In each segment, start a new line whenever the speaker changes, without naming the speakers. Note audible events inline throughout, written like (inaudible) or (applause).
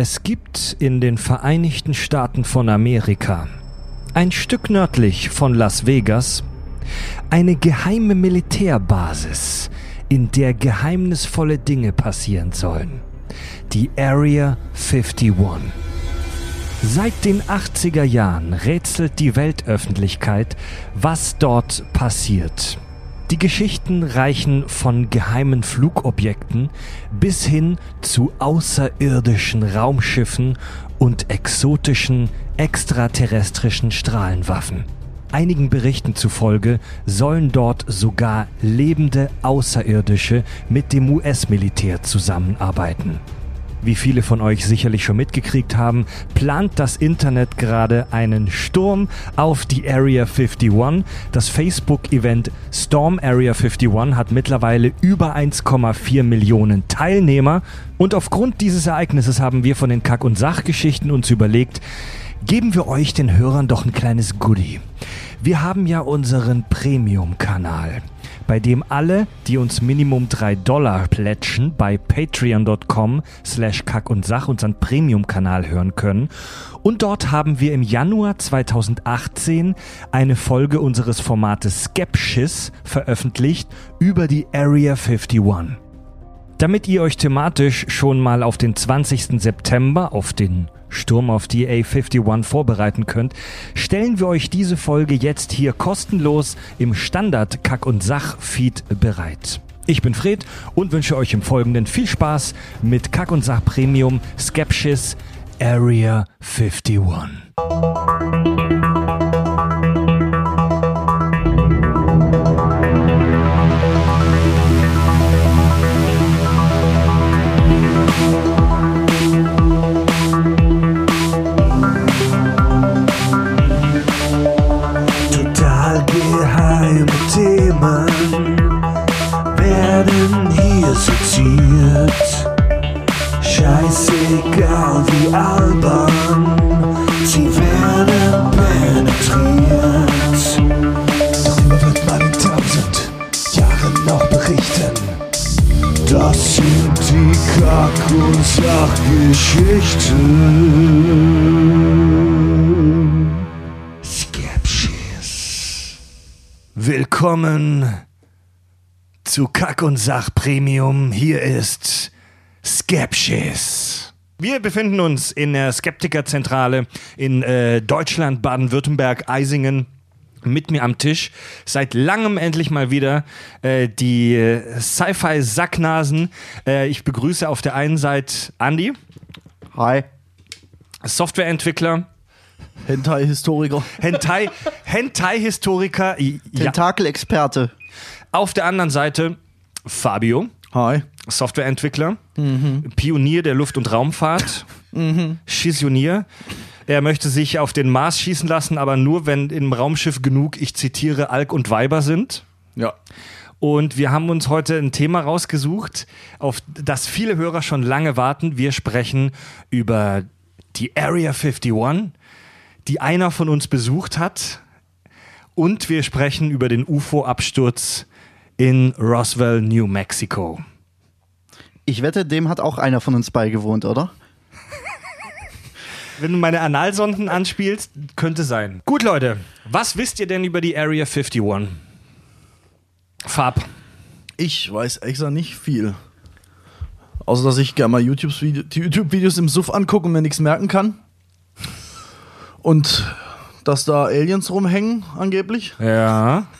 Es gibt in den Vereinigten Staaten von Amerika, ein Stück nördlich von Las Vegas, eine geheime Militärbasis, in der geheimnisvolle Dinge passieren sollen. Die Area 51. Seit den 80er Jahren rätselt die Weltöffentlichkeit, was dort passiert. Die Geschichten reichen von geheimen Flugobjekten bis hin zu außerirdischen Raumschiffen und exotischen extraterrestrischen Strahlenwaffen. Einigen Berichten zufolge sollen dort sogar lebende Außerirdische mit dem US-Militär zusammenarbeiten. Wie viele von euch sicherlich schon mitgekriegt haben, plant das Internet gerade einen Sturm auf die Area 51. Das Facebook-Event Storm Area 51 hat mittlerweile über 1,4 Millionen Teilnehmer. Und aufgrund dieses Ereignisses haben wir von den Kack- und Sachgeschichten uns überlegt, geben wir euch den Hörern doch ein kleines Goodie. Wir haben ja unseren Premium-Kanal bei dem alle, die uns Minimum 3 Dollar plätschen, bei patreon.com slash kack und sach unseren Premium-Kanal hören können. Und dort haben wir im Januar 2018 eine Folge unseres Formates Skepsis veröffentlicht über die Area 51. Damit ihr euch thematisch schon mal auf den 20. September, auf den Sturm auf die A51 vorbereiten könnt, stellen wir euch diese Folge jetzt hier kostenlos im Standard Kack- und Sach-Feed bereit. Ich bin Fred und wünsche euch im Folgenden viel Spaß mit Kack- und Sach Premium Skepsis Area 51.
Themen werden hier seziert. Scheißegal wie albern, sie werden penetriert. Darüber wird man in tausend Jahren noch berichten. Das sind die Kack- und Sachgeschichten.
Willkommen zu Kack und Sach Premium. Hier ist Skepsis. Wir befinden uns in der Skeptikerzentrale in äh, Deutschland, Baden-Württemberg, Eisingen. Mit mir am Tisch seit langem endlich mal wieder äh, die äh, Sci-Fi-Sacknasen. Äh, ich begrüße auf der einen Seite Andy,
Hi.
Softwareentwickler,
Hentai-Historiker.
Hentai, Hentai-Historiker. Ja.
Tentakelexperte.
Auf der anderen Seite Fabio,
Hi.
Softwareentwickler, Pionier der Luft- und Raumfahrt, Schissionier. Er möchte sich auf den Mars schießen lassen, aber nur, wenn im Raumschiff genug, ich zitiere, Alk und Weiber sind.
Ja.
Und wir haben uns heute ein Thema rausgesucht, auf das viele Hörer schon lange warten. Wir sprechen über die Area 51, die einer von uns besucht hat. Und wir sprechen über den UFO-Absturz in Roswell, New Mexico.
Ich wette, dem hat auch einer von uns beigewohnt, oder?
Wenn du meine Analsonden anspielst, könnte sein. Gut, Leute, was wisst ihr denn über die Area 51? Fab.
Ich weiß extra nicht viel. Außer, dass ich gerne mal YouTube-Videos im Suff angucke und mir nichts merken kann. Und dass da Aliens rumhängen, angeblich.
Ja. (laughs)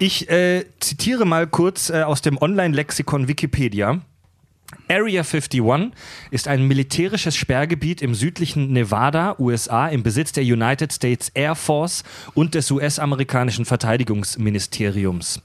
Ich äh, zitiere mal kurz äh, aus dem Online-Lexikon Wikipedia. Area 51 ist ein militärisches Sperrgebiet im südlichen Nevada, USA, im Besitz der United States Air Force und des US-amerikanischen Verteidigungsministeriums.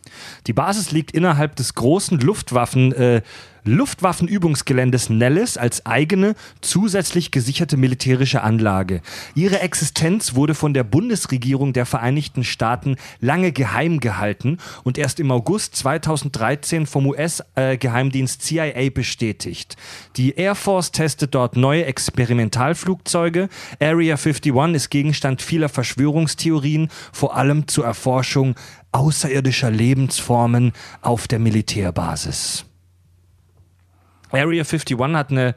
Die Basis liegt innerhalb des großen Luftwaffen, äh, Luftwaffenübungsgeländes Nellis als eigene, zusätzlich gesicherte militärische Anlage. Ihre Existenz wurde von der Bundesregierung der Vereinigten Staaten lange geheim gehalten und erst im August 2013 vom US-Geheimdienst CIA bestätigt. Die Air Force testet dort neue Experimentalflugzeuge. Area 51 ist Gegenstand vieler Verschwörungstheorien, vor allem zur Erforschung außerirdischer Lebensformen auf der Militärbasis. Area 51 hat eine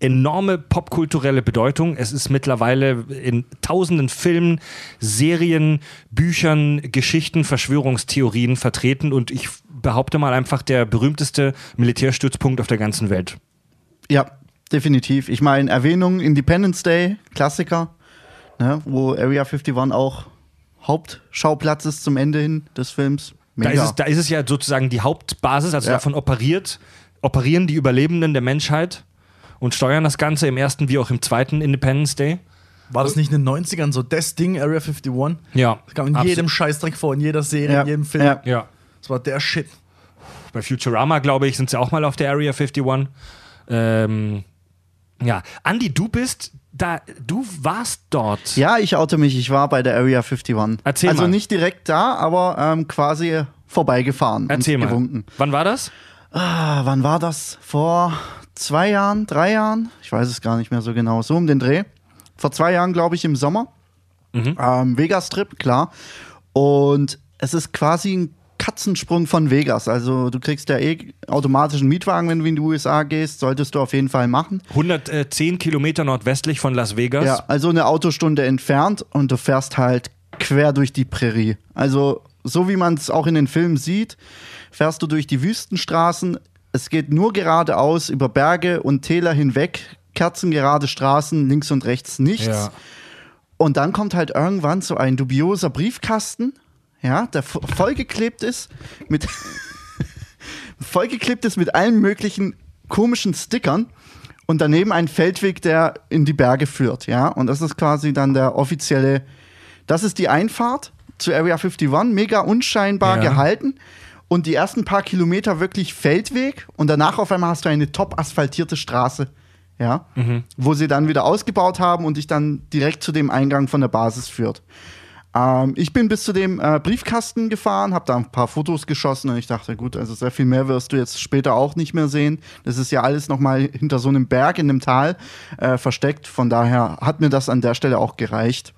enorme popkulturelle Bedeutung. Es ist mittlerweile in tausenden Filmen, Serien, Büchern, Geschichten, Verschwörungstheorien vertreten und ich behaupte mal einfach der berühmteste Militärstützpunkt auf der ganzen Welt.
Ja, definitiv. Ich meine, Erwähnung Independence Day, Klassiker, ne, wo Area 51 auch Hauptschauplatz ist zum Ende hin des Films.
Da ist, es, da ist es ja sozusagen die Hauptbasis, also
Ja.
davon operiert, operieren die Überlebenden der Menschheit und steuern das Ganze im ersten wie auch im zweiten Independence Day.
War das nicht in den 90ern so das Ding, Area 51?
Ja.
Das kam in
Absolut.
jedem Scheißdreck vor, in jeder Serie,
Ja.
in jedem Film.
Ja.
Ja.
Das war der Shit.
Bei Futurama, glaube ich, sind sie auch mal auf der Area 51. Ähm, ja. Andi, du bist da, du warst dort.
Ja, ich oute mich, ich war bei der Area 51.
Erzähl
also
mal.
nicht direkt da, aber ähm, quasi vorbeigefahren. und
Erzähl mal.
gewunken.
Wann war das?
Ah, wann war das? Vor zwei Jahren, drei Jahren? Ich weiß es gar nicht mehr so genau. So um den Dreh. Vor zwei Jahren, glaube ich, im Sommer. Ähm, Vegas-Trip, klar. Und es ist quasi ein Katzensprung von Vegas. Also du kriegst ja eh automatisch einen Mietwagen, wenn du in die USA gehst. Solltest du auf jeden Fall machen.
110 Kilometer nordwestlich von Las Vegas.
Ja, also eine Autostunde entfernt und du fährst halt quer durch die Prärie. Also so wie man es auch in den Filmen sieht, fährst du durch die Wüstenstraßen. Es geht nur geradeaus über Berge und Täler hinweg, kerzengerade Straßen, links und rechts nichts.
Ja.
Und dann kommt halt irgendwann so ein dubioser Briefkasten, ja, der vo- vollgeklebt ist mit (laughs) vollgeklebt ist mit allen möglichen komischen Stickern und daneben ein Feldweg, der in die Berge führt, ja. Und das ist quasi dann der offizielle, das ist die Einfahrt zu Area 51, mega unscheinbar
Ja.
gehalten. Und die ersten paar Kilometer wirklich Feldweg und danach auf einmal hast du eine top asphaltierte Straße, ja, wo sie dann wieder ausgebaut haben und dich dann direkt zu dem Eingang von der Basis führt. Ähm, ich bin bis zu dem äh, Briefkasten gefahren, habe da ein paar Fotos geschossen und ich dachte, gut, also sehr viel mehr wirst du jetzt später auch nicht mehr sehen. Das ist ja alles nochmal hinter so einem Berg in einem Tal äh, versteckt. Von daher hat mir das an der Stelle auch gereicht.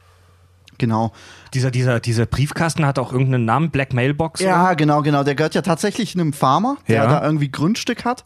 Genau.
Dieser, dieser, dieser Briefkasten hat auch irgendeinen Namen, Black Mailbox. oder?
Ja, genau, genau. Der gehört ja tatsächlich einem Farmer, der
Ja.
da irgendwie Grundstück hat.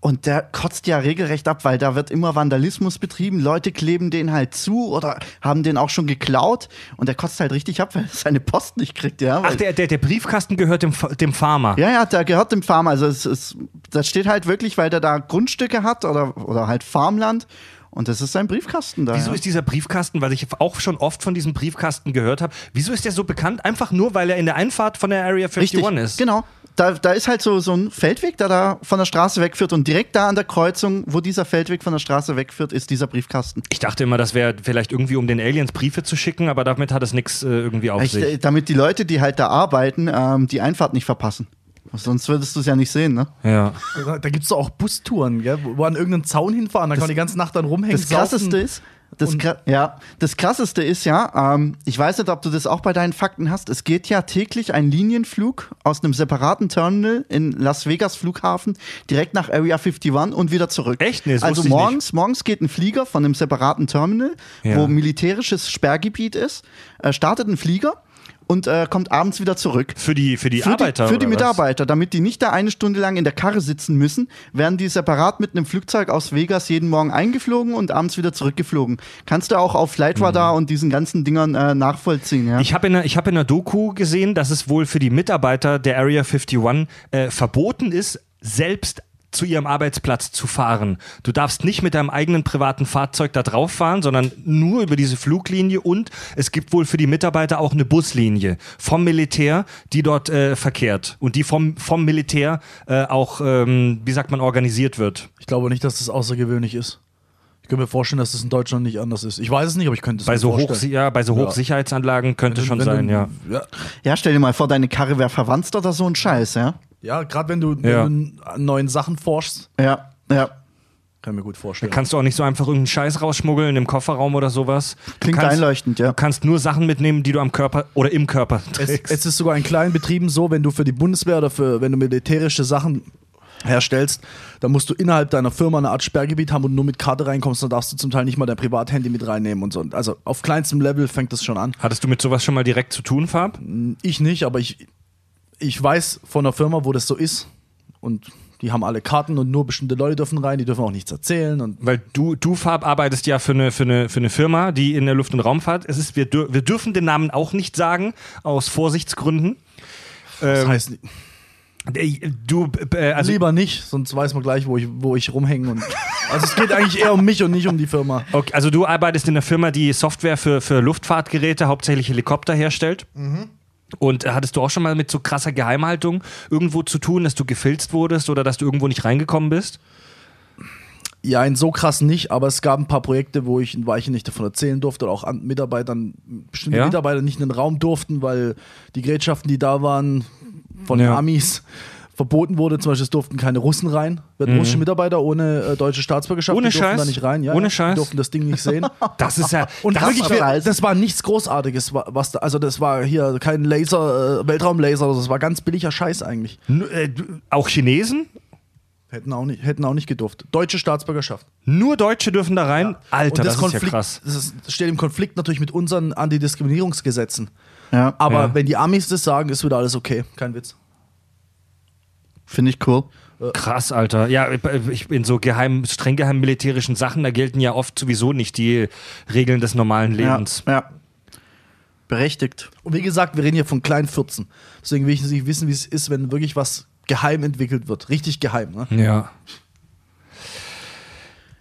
Und der kotzt ja regelrecht ab, weil da wird immer Vandalismus betrieben. Leute kleben den halt zu oder haben den auch schon geklaut. Und der kotzt halt richtig ab, (laughs) weil er seine Post nicht kriegt, ja.
Ach, der, der, der Briefkasten gehört dem, dem Farmer.
Ja, ja, der gehört dem Farmer. Also es ist, das steht halt wirklich, weil der da Grundstücke hat oder, oder halt Farmland. Und das ist sein Briefkasten da.
Wieso
ja.
ist dieser Briefkasten, weil ich auch schon oft von diesem Briefkasten gehört habe, wieso ist der so bekannt? Einfach nur, weil er in der Einfahrt von der Area 51
Richtig,
ist.
genau. Da, da ist halt so, so ein Feldweg, der da von der Straße wegführt. Und direkt da an der Kreuzung, wo dieser Feldweg von der Straße wegführt, ist dieser Briefkasten.
Ich dachte immer, das wäre vielleicht irgendwie, um den Aliens Briefe zu schicken, aber damit hat es nichts äh, irgendwie auf
Echt,
sich.
äh, damit die Leute, die halt da arbeiten, ähm, die Einfahrt nicht verpassen. Sonst würdest du es ja nicht sehen, ne?
Ja.
Da, da gibt es doch auch Bustouren, gell, wo an irgendeinen Zaun hinfahren, da kann man die ganze Nacht dann rumhängen.
Das krasseste ist, das, ja, das krasseste ist ja, ähm, ich weiß nicht, ob du das auch bei deinen Fakten hast, es geht ja täglich ein Linienflug aus einem separaten Terminal in Las Vegas Flughafen direkt nach Area 51 und wieder zurück.
Echt? Nee, das
also morgens, morgens geht ein Flieger von einem separaten Terminal,
Ja.
wo militärisches Sperrgebiet ist, äh, startet ein Flieger und äh, kommt abends wieder zurück.
Für die, für die
Für
Arbeiter.
die, für die
was?
Mitarbeiter, damit die nicht da eine Stunde lang in der Karre sitzen müssen, werden die separat mit einem Flugzeug aus Vegas jeden Morgen eingeflogen und abends wieder zurückgeflogen. Kannst du auch auf Flight Radar und diesen ganzen Dingern äh, nachvollziehen, ja?
Mhm. Ich habe in, ich hab in einer Doku gesehen, dass es wohl für die Mitarbeiter der Area 51 äh, verboten ist, selbst zu ihrem Arbeitsplatz zu fahren. Du darfst nicht mit deinem eigenen privaten Fahrzeug da drauf fahren, sondern nur über diese Fluglinie und es gibt wohl für die Mitarbeiter auch eine Buslinie vom Militär, die dort äh, verkehrt und die vom, vom Militär äh, auch, ähm, wie sagt man, organisiert wird.
Ich glaube nicht, dass das außergewöhnlich ist. Ich könnte mir vorstellen, dass das in Deutschland nicht anders ist. Ich weiß es nicht, aber ich könnte es
Bei
mir
so,
vorstellen.
Hoch, ja, bei so
Ja.
Hochsicherheitsanlagen könnte
Wenn
schon
wenn
sein,
du,
ja.
ja.
ja, stell dir mal vor, deine Karre wäre verwandt oder so ein Scheiß, ja?
Ja, gerade wenn du,
Ja.
wenn du an neuen Sachen forschst,
Ja, ja.
kann ich mir gut vorstellen.
Kannst du auch nicht so einfach irgendeinen Scheiß rausschmuggeln im Kofferraum oder sowas. Du
Klingt
kannst,
einleuchtend, ja.
Du kannst nur Sachen mitnehmen, die du am Körper oder im Körper
es,
trägst.
es ist sogar in kleinen Betrieben so, wenn du für die Bundeswehr oder für, wenn du militärische Sachen herstellst, dann musst du innerhalb deiner Firma eine Art Sperrgebiet haben und nur mit Karte reinkommst, dann darfst du zum Teil nicht mal dein Privathandy mit reinnehmen und so. Also auf kleinstem Level fängt das schon an.
Hattest du mit sowas schon mal direkt zu tun, Fab?
Ich nicht, aber ich, ich weiß von einer Firma, wo das so ist und Die haben alle Karten und nur bestimmte Leute dürfen rein, die dürfen auch nichts erzählen. Und
Weil du, du Farb, arbeitest ja für eine, für, eine, für eine Firma, die in der Luft- und Raumfahrt. Es ist, wir, dür wir dürfen den Namen auch nicht sagen, aus Vorsichtsgründen.
das
Ähm,
heißt,
äh, du, äh, also
lieber nicht, sonst weiß man gleich, wo ich, wo ich rumhänge. Und, (laughs) also es geht eigentlich eher um mich und nicht um die Firma.
Okay, also du arbeitest in einer Firma, die Software für, für Luftfahrtgeräte, hauptsächlich Helikopter herstellt. Und hattest du auch schon mal mit so krasser Geheimhaltung irgendwo zu tun, dass du gefilzt wurdest oder dass du irgendwo nicht reingekommen bist?
Ja, in so krass nicht, aber es gab ein paar Projekte, wo ich in Weichen nicht davon erzählen durfte oder auch an Mitarbeitern, bestimmte
Ja?
Mitarbeiter nicht in den Raum durften, weil die Gerätschaften, die da waren, von den
Ja.
Amis verboten wurde. Zum Beispiel, es durften keine Russen rein. Wir hatten russische Mitarbeiter ohne äh, deutsche Staatsbürgerschaft.
Mhm. Ohne
die durften
Scheiß?
da nicht rein. Ja,
Ohne
ja,
Scheiß?
Die durften das Ding nicht sehen. (laughs)
Das ist ja.
Und
das
wirklich, das war nichts Großartiges, wa- was da, also das war hier kein Laser, äh, Weltraumlaser, oder so, das war ganz billiger Scheiß eigentlich.
N- äh, auch Chinesen?
Hätten auch nicht, hätten auch nicht gedurft. Deutsche Staatsbürgerschaft.
Nur Deutsche dürfen da rein? Alter,
Und
das,
Konflikt,
ist ja krass.
Das, ist, das steht im Konflikt natürlich mit unseren Antidiskriminierungsgesetzen.
Ja,
Aber
Ja.
wenn die Amis das sagen, ist wieder alles okay. Kein Witz.
Finde ich cool.
Krass, Alter. Ja, ich in so geheim, streng geheim militärischen Sachen, da gelten ja oft sowieso nicht die Regeln des normalen Lebens.
Ja, ja. Berechtigt.
Und wie gesagt, wir reden hier von kleinen 14. Deswegen will ich nicht wissen, wie es ist, wenn wirklich was geheim entwickelt wird. Richtig geheim. Ne?
Ja.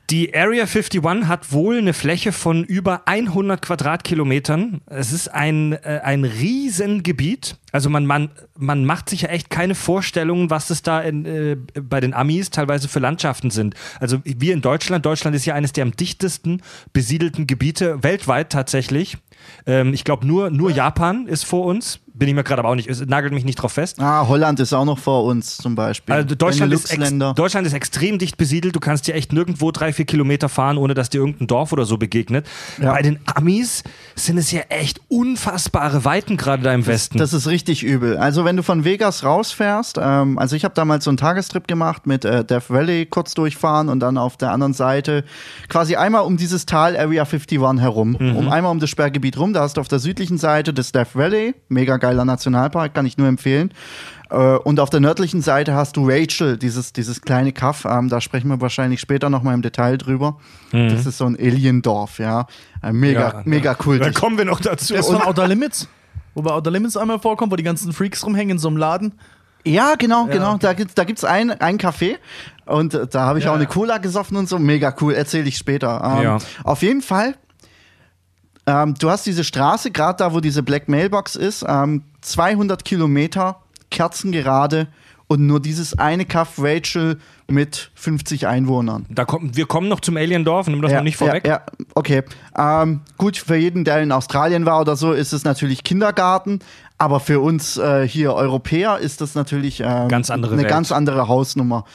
Die Area 51 hat wohl eine Fläche von über 100 Quadratkilometern. Es ist ein, äh, ein Riesengebiet. Also man, man, man macht sich ja echt keine Vorstellungen, was es da in, äh, bei den Amis teilweise für Landschaften sind. Also wir in Deutschland, Deutschland ist ja eines der am dichtesten besiedelten Gebiete weltweit tatsächlich. Ähm, ich glaube, nur, nur Japan ist vor uns. Bin ich mir gerade aber auch nicht, es nagelt mich nicht drauf fest.
Ah, Holland ist auch noch vor uns zum Beispiel.
Also Deutschland ist. Deutschland ist extrem dicht besiedelt. Du kannst dir echt nirgendwo drei, vier Kilometer fahren, ohne dass dir irgendein Dorf oder so begegnet.
Ja.
Bei den Amis sind es ja echt unfassbare Weiten gerade da im Westen.
Das ist richtig übel. Also wenn du von Vegas rausfährst, ähm, also ich habe damals so einen Tagestrip gemacht mit äh, Death Valley kurz durchfahren und dann auf der anderen Seite quasi einmal um dieses Tal Area 51 herum, um einmal um das Sperrgebiet rum. Da hast du auf der südlichen Seite das Death Valley, mega geiler Nationalpark, kann ich nur empfehlen. Äh, und auf der nördlichen Seite hast du Rachel, dieses, dieses kleine Kaff. Ähm, da sprechen wir wahrscheinlich später noch mal im Detail drüber. Das ist so ein Alien-Dorf, ja. Mega,
Ja,
mega
ja.
cool.
Da kommen wir noch dazu.
Das ist von Outer Limits. Wo bei Outer Limits einmal vorkommt, wo die ganzen Freaks rumhängen in so einem Laden.
Ja, genau, genau.
okay.
Da gibt's, da gibt's ein, ein Café und da habe ich
Ja,
auch eine
ja.
Cola gesoffen und so. Mega cool, erzähle ich später. Ähm,
Ja.
Auf jeden Fall, ähm, du hast diese Straße, gerade da, wo diese Black Mailbox ist, ähm, 200 Kilometer, kerzengerade und nur dieses eine Kaff Rachel mit 50 Einwohnern.
da kommt, wir kommen noch zum Aliendorf, nimm das noch nicht vorweg.
Ja, ja okay. Ähm, gut, für jeden, der in Australien war oder so, ist es natürlich Kindergarten. Aber für uns äh, hier Europäer ist das natürlich ähm,
Ganz andere
eine
Welt.
ganz andere Hausnummer.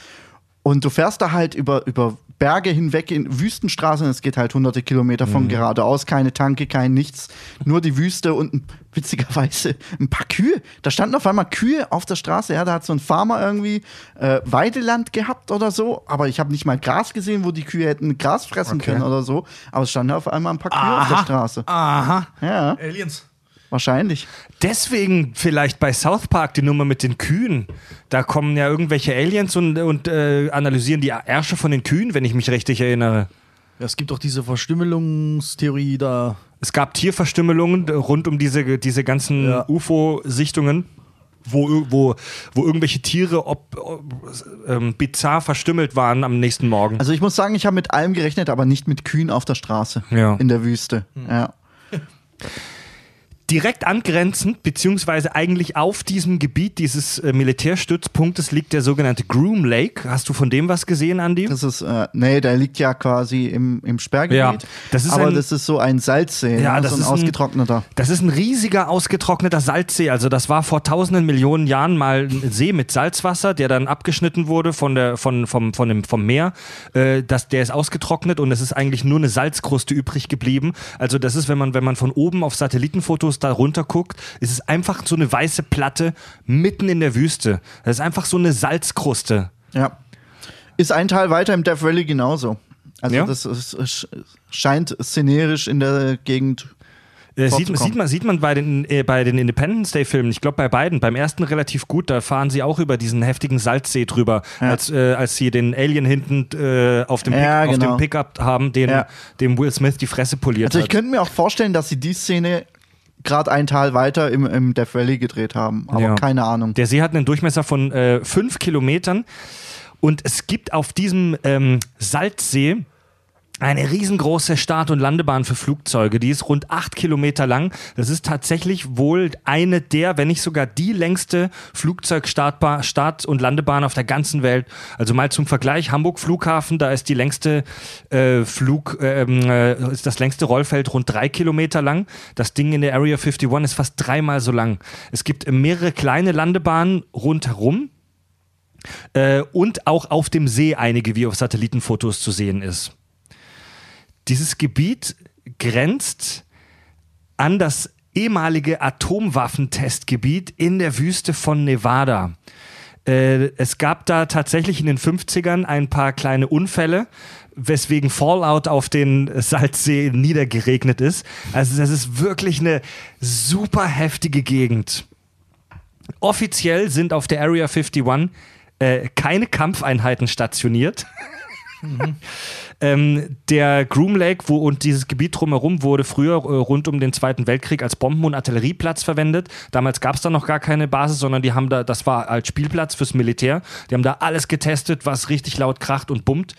Und du fährst da halt über, über Berge hinweg in Wüstenstraßen. Es geht halt hunderte Kilometer von
Mhm.
geradeaus. Keine Tanke, kein nichts. Nur die Wüste und ein- witzigerweise ein paar Kühe. Da standen auf einmal Kühe auf der Straße. Ja, da hat so ein Farmer irgendwie äh, Weideland gehabt oder so. Aber ich habe nicht mal Gras gesehen, wo die Kühe hätten Gras fressen
Okay.
können oder so. Aber es standen auf einmal ein paar Kühe auf der Straße.
Aha.
Ja,
Aliens.
Wahrscheinlich.
Deswegen vielleicht bei South Park die Nummer mit den Kühen. Da kommen ja irgendwelche Aliens und, und äh, analysieren die Ärsche von den Kühen, wenn ich mich richtig erinnere.
Ja, es gibt doch diese Verstümmelungstheorie da.
Es gab Tierverstümmelungen rund um diese, diese ganzen
Ja.
UFO-Sichtungen, wo, wo, wo irgendwelche Tiere ob, ob, ähm, bizarr verstümmelt waren am nächsten Morgen.
Also ich muss sagen, ich habe mit allem gerechnet, aber nicht mit Kühen auf der Straße.
Ja.
In der Wüste. Ja. (laughs)
Direkt angrenzend, beziehungsweise eigentlich auf diesem Gebiet dieses äh, Militärstützpunktes liegt der sogenannte Groom Lake. Hast du von dem was gesehen, Andy?
Das ist, äh, nee, der liegt ja quasi im, im Sperrgebiet.
Ja, das ist
aber
ein-
das ist so ein Salzsee,
Ja,
ne?
das
so ein
ist ein-
ausgetrockneter.
Das ist ein riesiger, ausgetrockneter Salzsee. Also das war vor tausenden Millionen Jahren mal ein See mit Salzwasser, der dann abgeschnitten wurde von der, von, vom, von dem, vom Meer. Äh, das, der ist ausgetrocknet und es ist eigentlich nur eine Salzkruste übrig geblieben. Also das ist, wenn man, wenn man von oben auf Satellitenfotos da runter guckt, ist es einfach so eine weiße Platte mitten in der Wüste. Das ist einfach so eine Salzkruste.
Ja. Ist ein Teil weiter im Death Valley genauso. Also
Ja?
das ist, scheint szenerisch in der Gegend
Äh, sieht, sieht, man, sieht man bei den, äh, bei den Independence Day-Filmen, ich glaube bei beiden, beim ersten relativ gut, da fahren sie auch über diesen heftigen Salzsee drüber,
Ja.
als, äh, als sie den Alien hinten äh, auf, dem Pick,
Ja,
auf
genau.
dem Pickup haben, den,
Ja.
dem Will Smith die Fresse poliert
Also ich
hat.
könnte mir auch vorstellen, dass sie die Szene gerade ein Tal weiter im, im Death Valley gedreht haben. Aber
Ja.
keine Ahnung.
Der See hat einen Durchmesser von äh, fünf Kilometern und es gibt auf diesem ähm, Salzsee eine riesengroße Start- und Landebahn für Flugzeuge. Die ist rund acht Kilometer lang. Das ist tatsächlich wohl eine der, wenn nicht sogar die längste Flugzeugstartbahn, Start- und Landebahn auf der ganzen Welt. Also mal zum Vergleich, Hamburg Flughafen, da ist die längste äh, Flug, ähm, äh, ist das längste Rollfeld rund drei Kilometer lang. Das Ding in der Area 51 ist fast dreimal so lang. Es gibt mehrere kleine Landebahnen rundherum. Äh, und auch auf dem See einige, wie auf Satellitenfotos zu sehen ist. Dieses Gebiet grenzt an das ehemalige Atomwaffentestgebiet in der Wüste von Nevada. Äh, es gab da tatsächlich in den 50ern ein paar kleine Unfälle, weswegen Fallout auf den Salzsee niedergeregnet ist. Also das ist wirklich eine super heftige Gegend. Offiziell sind auf der Area 51 äh, keine Kampfeinheiten stationiert. (laughs) ähm, der Groom Lake wo, und dieses Gebiet drumherum wurde früher äh, rund um den Zweiten Weltkrieg als Bomben- und Artillerieplatz verwendet. Damals gab es da noch gar keine Basis, sondern die haben da, das war als Spielplatz fürs Militär. Die haben da alles getestet, was richtig laut kracht und bummt.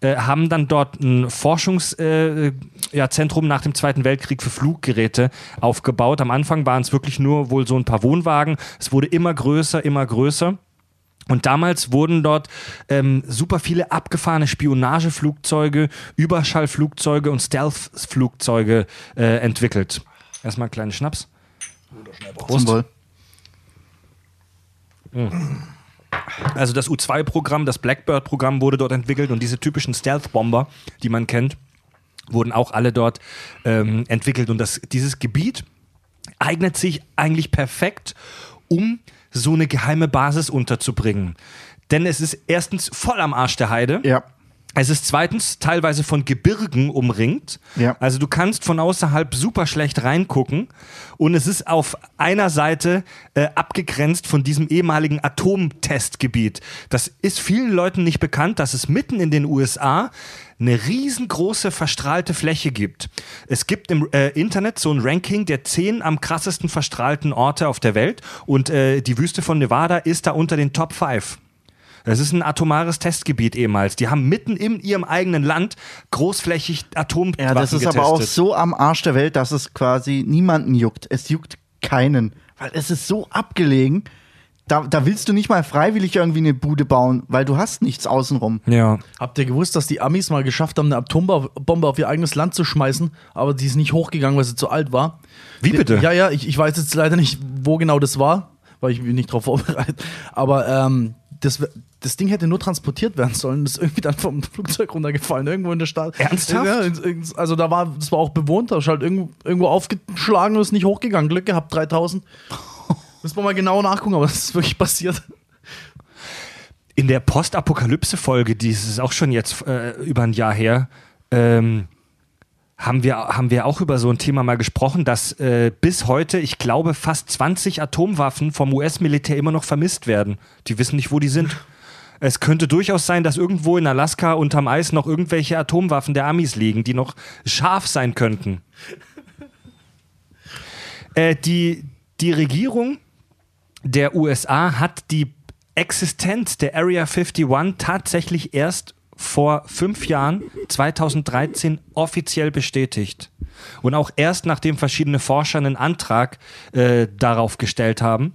Äh, haben dann dort ein Forschungszentrum äh, ja, Zentrum nach dem Zweiten Weltkrieg für Fluggeräte aufgebaut. Am Anfang waren es wirklich nur wohl so ein paar Wohnwagen. Es wurde immer größer, immer größer. Und damals wurden dort ähm, super viele abgefahrene Spionageflugzeuge, Überschallflugzeuge und Stealth-Flugzeuge äh, entwickelt. Erstmal einen kleinen Schnaps.
Zum Wohl.
Also das U-2-Programm, das Blackbird-Programm wurde dort entwickelt und diese typischen Stealth-Bomber, die man kennt, wurden auch alle dort ähm, entwickelt. Und das, dieses Gebiet eignet sich eigentlich perfekt, um so eine geheime Basis unterzubringen. Denn es ist erstens voll am Arsch der Heide.
Ja.
Es ist zweitens teilweise von Gebirgen umringt.
Ja.
Also du kannst von außerhalb super schlecht reingucken. Und es ist auf einer Seite äh, abgegrenzt von diesem ehemaligen Atomtestgebiet. Das ist vielen Leuten nicht bekannt, dass es mitten in den USA eine riesengroße verstrahlte Fläche gibt. Es gibt im äh, Internet so ein Ranking der zehn am krassesten verstrahlten Orte auf der Welt und äh, die Wüste von Nevada ist da unter den Top 5. Das ist ein atomares Testgebiet ehemals. Die haben mitten in ihrem eigenen Land großflächig Atomwaffen
Ja, das ist
getestet.
aber auch so am Arsch der Welt, dass es quasi niemanden juckt. Es juckt keinen. Weil es ist so abgelegen. Da, da willst du nicht mal freiwillig irgendwie eine Bude bauen, weil du hast nichts außenrum.
Ja.
Habt ihr gewusst, dass die Amis mal geschafft haben, eine Atombombe auf ihr eigenes Land zu schmeißen, aber die ist nicht hochgegangen, weil sie zu alt war?
Wie bitte?
Ja, ja, ich, ich weiß jetzt leider nicht, wo genau das war, weil ich bin nicht drauf (laughs) vorbereitet. Aber ähm, das, das Ding hätte nur transportiert werden sollen. Das ist irgendwie dann vom (laughs) Flugzeug runtergefallen, irgendwo in der Stadt.
Ernsthaft?
Ja, also da war, das war auch bewohnt, da ist halt irgendwo, irgendwo aufgeschlagen und ist nicht hochgegangen. Glück gehabt, 3000. Müssen wir mal genau nachgucken, aber (laughs) das ist wirklich passiert.
In der Postapokalypse-Folge, die ist auch schon jetzt äh, über ein Jahr her, ähm, haben, wir, haben wir auch über so ein Thema mal gesprochen, dass äh, bis heute, ich glaube, fast 20 Atomwaffen vom US-Militär immer noch vermisst werden. Die wissen nicht, wo die sind. (laughs) Es könnte durchaus sein, dass irgendwo in Alaska unterm Eis noch irgendwelche Atomwaffen der Amis liegen, die noch scharf sein könnten. (laughs) Äh, die, die Regierung der USA hat die Existenz der Area 51 tatsächlich erst vor fünf Jahren, 2013, offiziell bestätigt. Und auch erst nachdem verschiedene Forscher einen Antrag äh, darauf gestellt haben.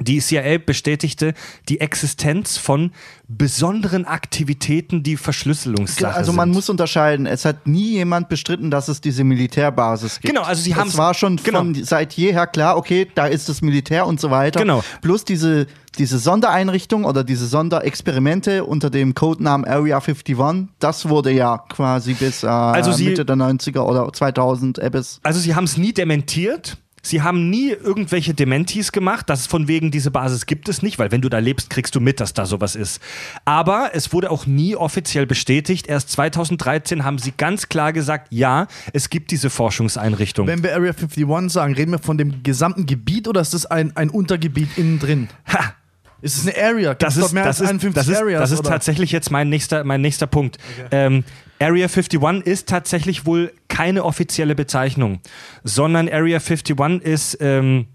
Die CIA bestätigte die Existenz von besonderen Aktivitäten, die Verschlüsselungssache
also man
sind.
muss unterscheiden. Es hat nie jemand bestritten, dass es diese Militärbasis gibt.
Genau, also sie haben's-
Es war schon
genau.
von seit jeher klar, okay, da ist das Militär und so weiter.
Genau.
Bloß diese, diese Sondereinrichtung oder diese Sonderexperimente unter dem Codenamen Area 51, das wurde ja quasi bis äh,
Also sie-
Mitte der 90er oder 2000 Abyss.
Also sie haben es nie dementiert. Sie haben nie irgendwelche Dementis gemacht, dass von wegen diese Basis gibt es nicht, weil wenn du da lebst, kriegst du mit, dass da sowas ist. Aber es wurde auch nie offiziell bestätigt. Erst 2013 haben sie ganz klar gesagt, ja, es gibt diese Forschungseinrichtung.
Wenn wir Area 51 sagen, reden wir von dem gesamten Gebiet oder ist das ein, ein Untergebiet innen drin?
Ha!
Ist es eine Area? Gibt's
Das ist,
mehr
das,
als
ist,
51
das, ist, das ist
oder?
tatsächlich jetzt mein nächster, mein nächster Punkt. Ähm, Area 51 ist tatsächlich wohl keine offizielle Bezeichnung, sondern Area 51 ist, ähm,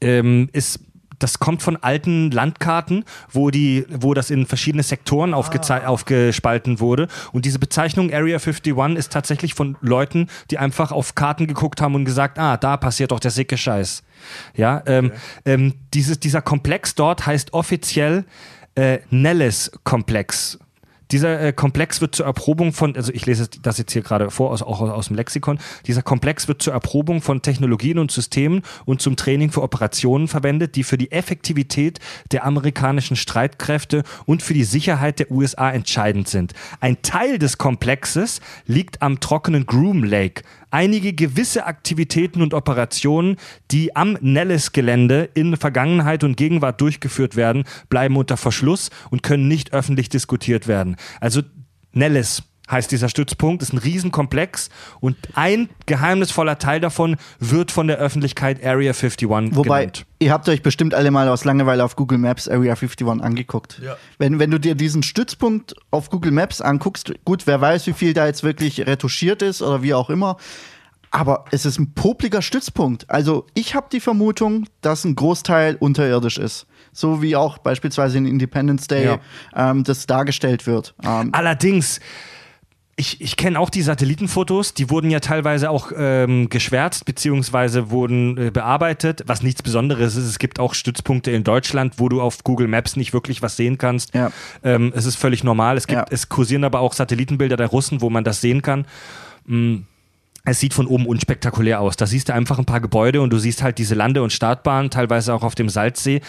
ähm, ist das kommt von alten Landkarten, wo, die, wo das in verschiedene Sektoren aufgezei- aufgespalten wurde. Und diese Bezeichnung Area 51 ist tatsächlich von Leuten, die einfach auf Karten geguckt haben und gesagt, ah, da passiert doch der sicke Scheiß. Ja, ähm, ähm, dieses, dieser Komplex dort heißt offiziell äh, Nellis-Komplex. Dieser äh, Komplex wird zur Erprobung von, also ich lese das jetzt hier gerade vor, aus, auch aus, aus dem Lexikon, dieser Komplex wird zur Erprobung von Technologien und Systemen und zum Training für Operationen verwendet, die für die Effektivität der amerikanischen Streitkräfte und für die Sicherheit der USA entscheidend sind. Ein Teil des Komplexes liegt am trockenen Groom Lake. Einige gewisse Aktivitäten und Operationen, die am Nellis-Gelände in Vergangenheit und Gegenwart durchgeführt werden, bleiben unter Verschluss und können nicht öffentlich diskutiert werden. Also Nellis heißt dieser Stützpunkt, ist ein Riesenkomplex und ein geheimnisvoller Teil davon wird von der Öffentlichkeit Area 51
Wobei,
genannt.
ihr habt euch bestimmt alle mal aus Langeweile auf Google Maps Area 51 angeguckt.
Ja.
Wenn, wenn du dir diesen Stützpunkt auf Google Maps anguckst, gut, wer weiß, wie viel da jetzt wirklich retuschiert ist oder wie auch immer. Aber es ist ein popliger Stützpunkt. Also ich habe die Vermutung, dass ein Großteil unterirdisch ist. So wie auch beispielsweise in Independence Day
Ja.
ähm, das dargestellt wird. Ähm,
Allerdings, ich, ich kenne auch die Satellitenfotos, die wurden ja teilweise auch ähm, geschwärzt beziehungsweise wurden äh, bearbeitet, was nichts Besonderes ist. Es gibt auch Stützpunkte in Deutschland, wo du auf Google Maps nicht wirklich was sehen kannst.
Ja.
Ähm, es ist völlig normal. Es, gibt,
Ja.
es kursieren aber auch Satellitenbilder der Russen, wo man das sehen kann. Mm. Es sieht von oben unspektakulär aus. Da siehst du einfach ein paar Gebäude und du siehst halt diese Lande- und Startbahnen, teilweise auch auf dem Salzsee.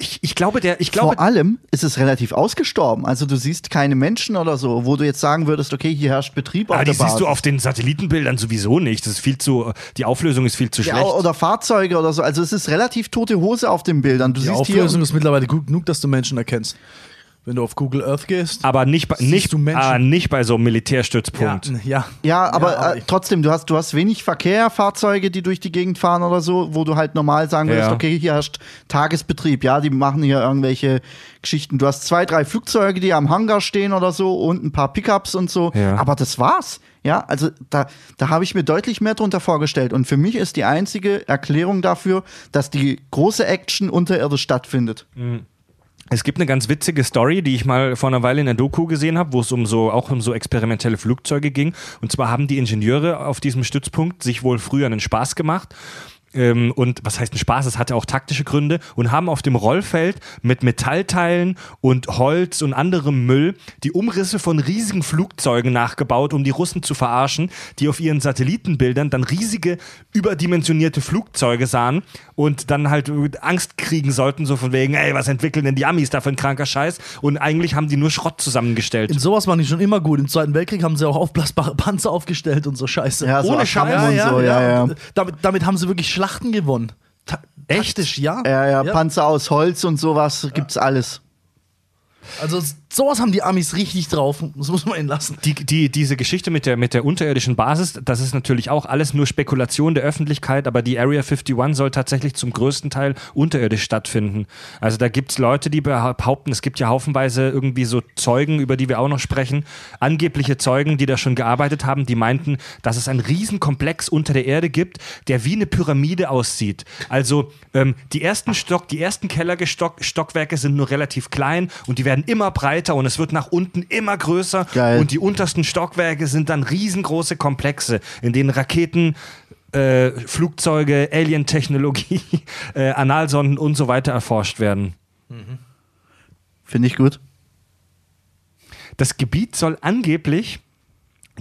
Ich, ich glaube, der, ich glaube,
Vor allem ist es relativ ausgestorben. Also du siehst keine Menschen oder so, wo du jetzt sagen würdest, okay, hier herrscht Betrieb
aber
auf
die
der Basis.
siehst du auf den Satellitenbildern sowieso nicht. Das ist viel zu, die Auflösung ist viel zu
ja,
schlecht.
oder Fahrzeuge oder so. Also es ist relativ tote Hose auf den Bildern. Du
Die
siehst
Auflösung
hier.
ist mittlerweile gut genug, dass du Menschen erkennst. Wenn du auf Google Earth gehst.
aber nicht bei, nicht,
du Menschen?
aber nicht bei so einem Militärstützpunkt.
Ja, ja.
Ja, aber,
Ja,
äh, trotzdem, du hast, du hast wenig Verkehr, Fahrzeuge, die durch die Gegend fahren oder so, wo du halt normal sagen würdest,
Ja.
okay, hier herrscht Tagesbetrieb. Ja, die machen hier irgendwelche Geschichten. Du hast zwei, drei Flugzeuge, die am Hangar stehen oder so und ein paar Pickups und so.
Ja.
Aber das war's. Ja, also da, da habe ich mir deutlich mehr drunter vorgestellt. Und für mich ist die einzige Erklärung dafür, dass die große Action unterirdisch stattfindet.
Es gibt eine ganz witzige Story, die ich mal vor einer Weile in der Doku gesehen habe, wo es um so auch um so experimentelle Flugzeuge ging. Und zwar haben die Ingenieure auf diesem Stützpunkt sich wohl früher einen Spaß gemacht. Ähm, und was heißt ein Spaß? Es hatte auch taktische Gründe und haben auf dem Rollfeld mit Metallteilen und Holz und anderem Müll die Umrisse von riesigen Flugzeugen nachgebaut, um die Russen zu verarschen, die auf ihren Satellitenbildern dann riesige, überdimensionierte Flugzeuge sahen und dann halt Angst kriegen sollten, so von wegen, ey, was entwickeln denn die Amis da für ein kranker Scheiß? Und eigentlich haben die nur Schrott zusammengestellt.
In sowas waren die schon immer gut. Im Zweiten Weltkrieg haben sie auch aufblasbare Panzer aufgestellt und so Scheiße.
Ja, so
Ohne
Attacken
Scheiß.
und so, ja, ja.
Damit, damit haben sie wirklich Schlachten gewonnen. Ta
Echt?
Taktisch, ja.
Ja, ja, Panzer aus Holz und sowas gibt's alles.
Also sowas haben die Amis richtig drauf. Das muss man ihnen lassen.
Die, die, diese Geschichte mit der, mit der unterirdischen Basis, das ist natürlich auch alles nur Spekulation der Öffentlichkeit, aber die Area 51 soll tatsächlich zum größten Teil unterirdisch stattfinden. Also da gibt es Leute, die behaupten, es gibt ja haufenweise irgendwie so Zeugen, über die wir auch noch sprechen, angebliche Zeugen, die da schon gearbeitet haben, die meinten, dass es einen Riesenkomplex unter der Erde gibt, der wie eine Pyramide aussieht. Also ähm, die ersten Stock, die ersten Kellerstockwerke sind nur relativ klein und die werden immer breiter und es wird nach unten immer größer
Geil.
und die untersten Stockwerke sind dann riesengroße Komplexe, in denen Raketen, äh, Flugzeuge, Alien-Technologie, (laughs) äh, Analsonden und so weiter erforscht werden.
Finde ich gut.
Das Gebiet soll angeblich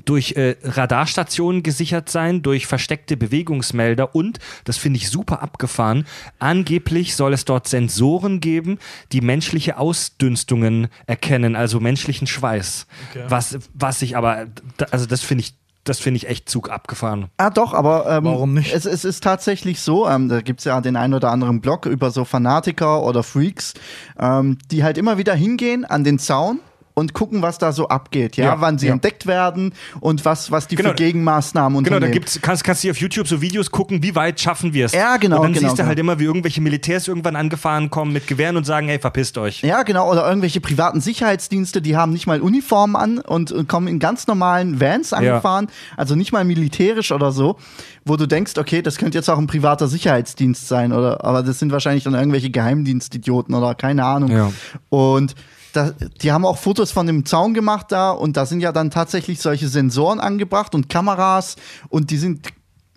durch äh, Radarstationen gesichert sein, durch versteckte Bewegungsmelder und, das finde ich super abgefahren, angeblich soll es dort Sensoren geben, die menschliche Ausdünstungen erkennen, also menschlichen Schweiß. Was, was ich aber, also das finde ich das finde ich echt Zug abgefahren.
Ah, doch, aber ähm,
Warum nicht?
Es, es ist tatsächlich so, ähm, da gibt es ja den einen oder anderen Blog über so Fanatiker oder Freaks, ähm, die halt immer wieder hingehen an den Zaun und gucken, was da so abgeht, ja,
Ja,
wann sie
ja.
entdeckt werden und was, was die
Genau.
für Gegenmaßnahmen
Genau,
unternehmen.
da gibt's, kannst, kannst du auf YouTube so Videos gucken, wie weit schaffen wir es.
Ja, genau,
Und dann
genau,
siehst du halt
genau.
immer, wie irgendwelche Militärs irgendwann angefahren kommen mit Gewehren und sagen, hey, verpisst euch.
Ja, genau, oder irgendwelche privaten Sicherheitsdienste, die haben nicht mal Uniformen an und, und kommen in ganz normalen Vans angefahren, also nicht mal militärisch oder so, wo du denkst, okay, das könnte jetzt auch ein privater Sicherheitsdienst sein, oder aber das sind wahrscheinlich dann irgendwelche Geheimdienstidioten oder keine Ahnung.
Ja.
Und da, die haben auch Fotos von dem Zaun gemacht da und da sind ja dann tatsächlich solche Sensoren angebracht und Kameras und die sind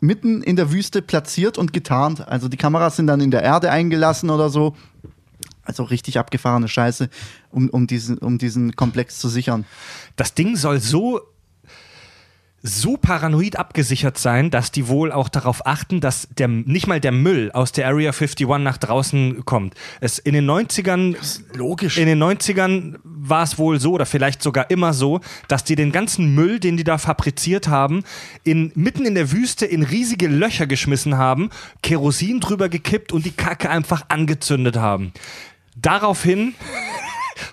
mitten in der Wüste platziert und getarnt. Also die Kameras sind dann in der Erde eingelassen oder so. Also richtig abgefahrene Scheiße, um, um, diesen, um diesen Komplex zu sichern.
Das Ding soll so so paranoid abgesichert sein, dass die wohl auch darauf achten, dass der, nicht mal der Müll aus der Area 51 nach draußen kommt. Es in den 90ern
Logisch.
In den 90ern war es wohl so, oder vielleicht sogar immer so, dass die den ganzen Müll, den die da fabriziert haben, in, mitten in der Wüste in riesige Löcher geschmissen haben, Kerosin drüber gekippt und die Kacke einfach angezündet haben. Daraufhin.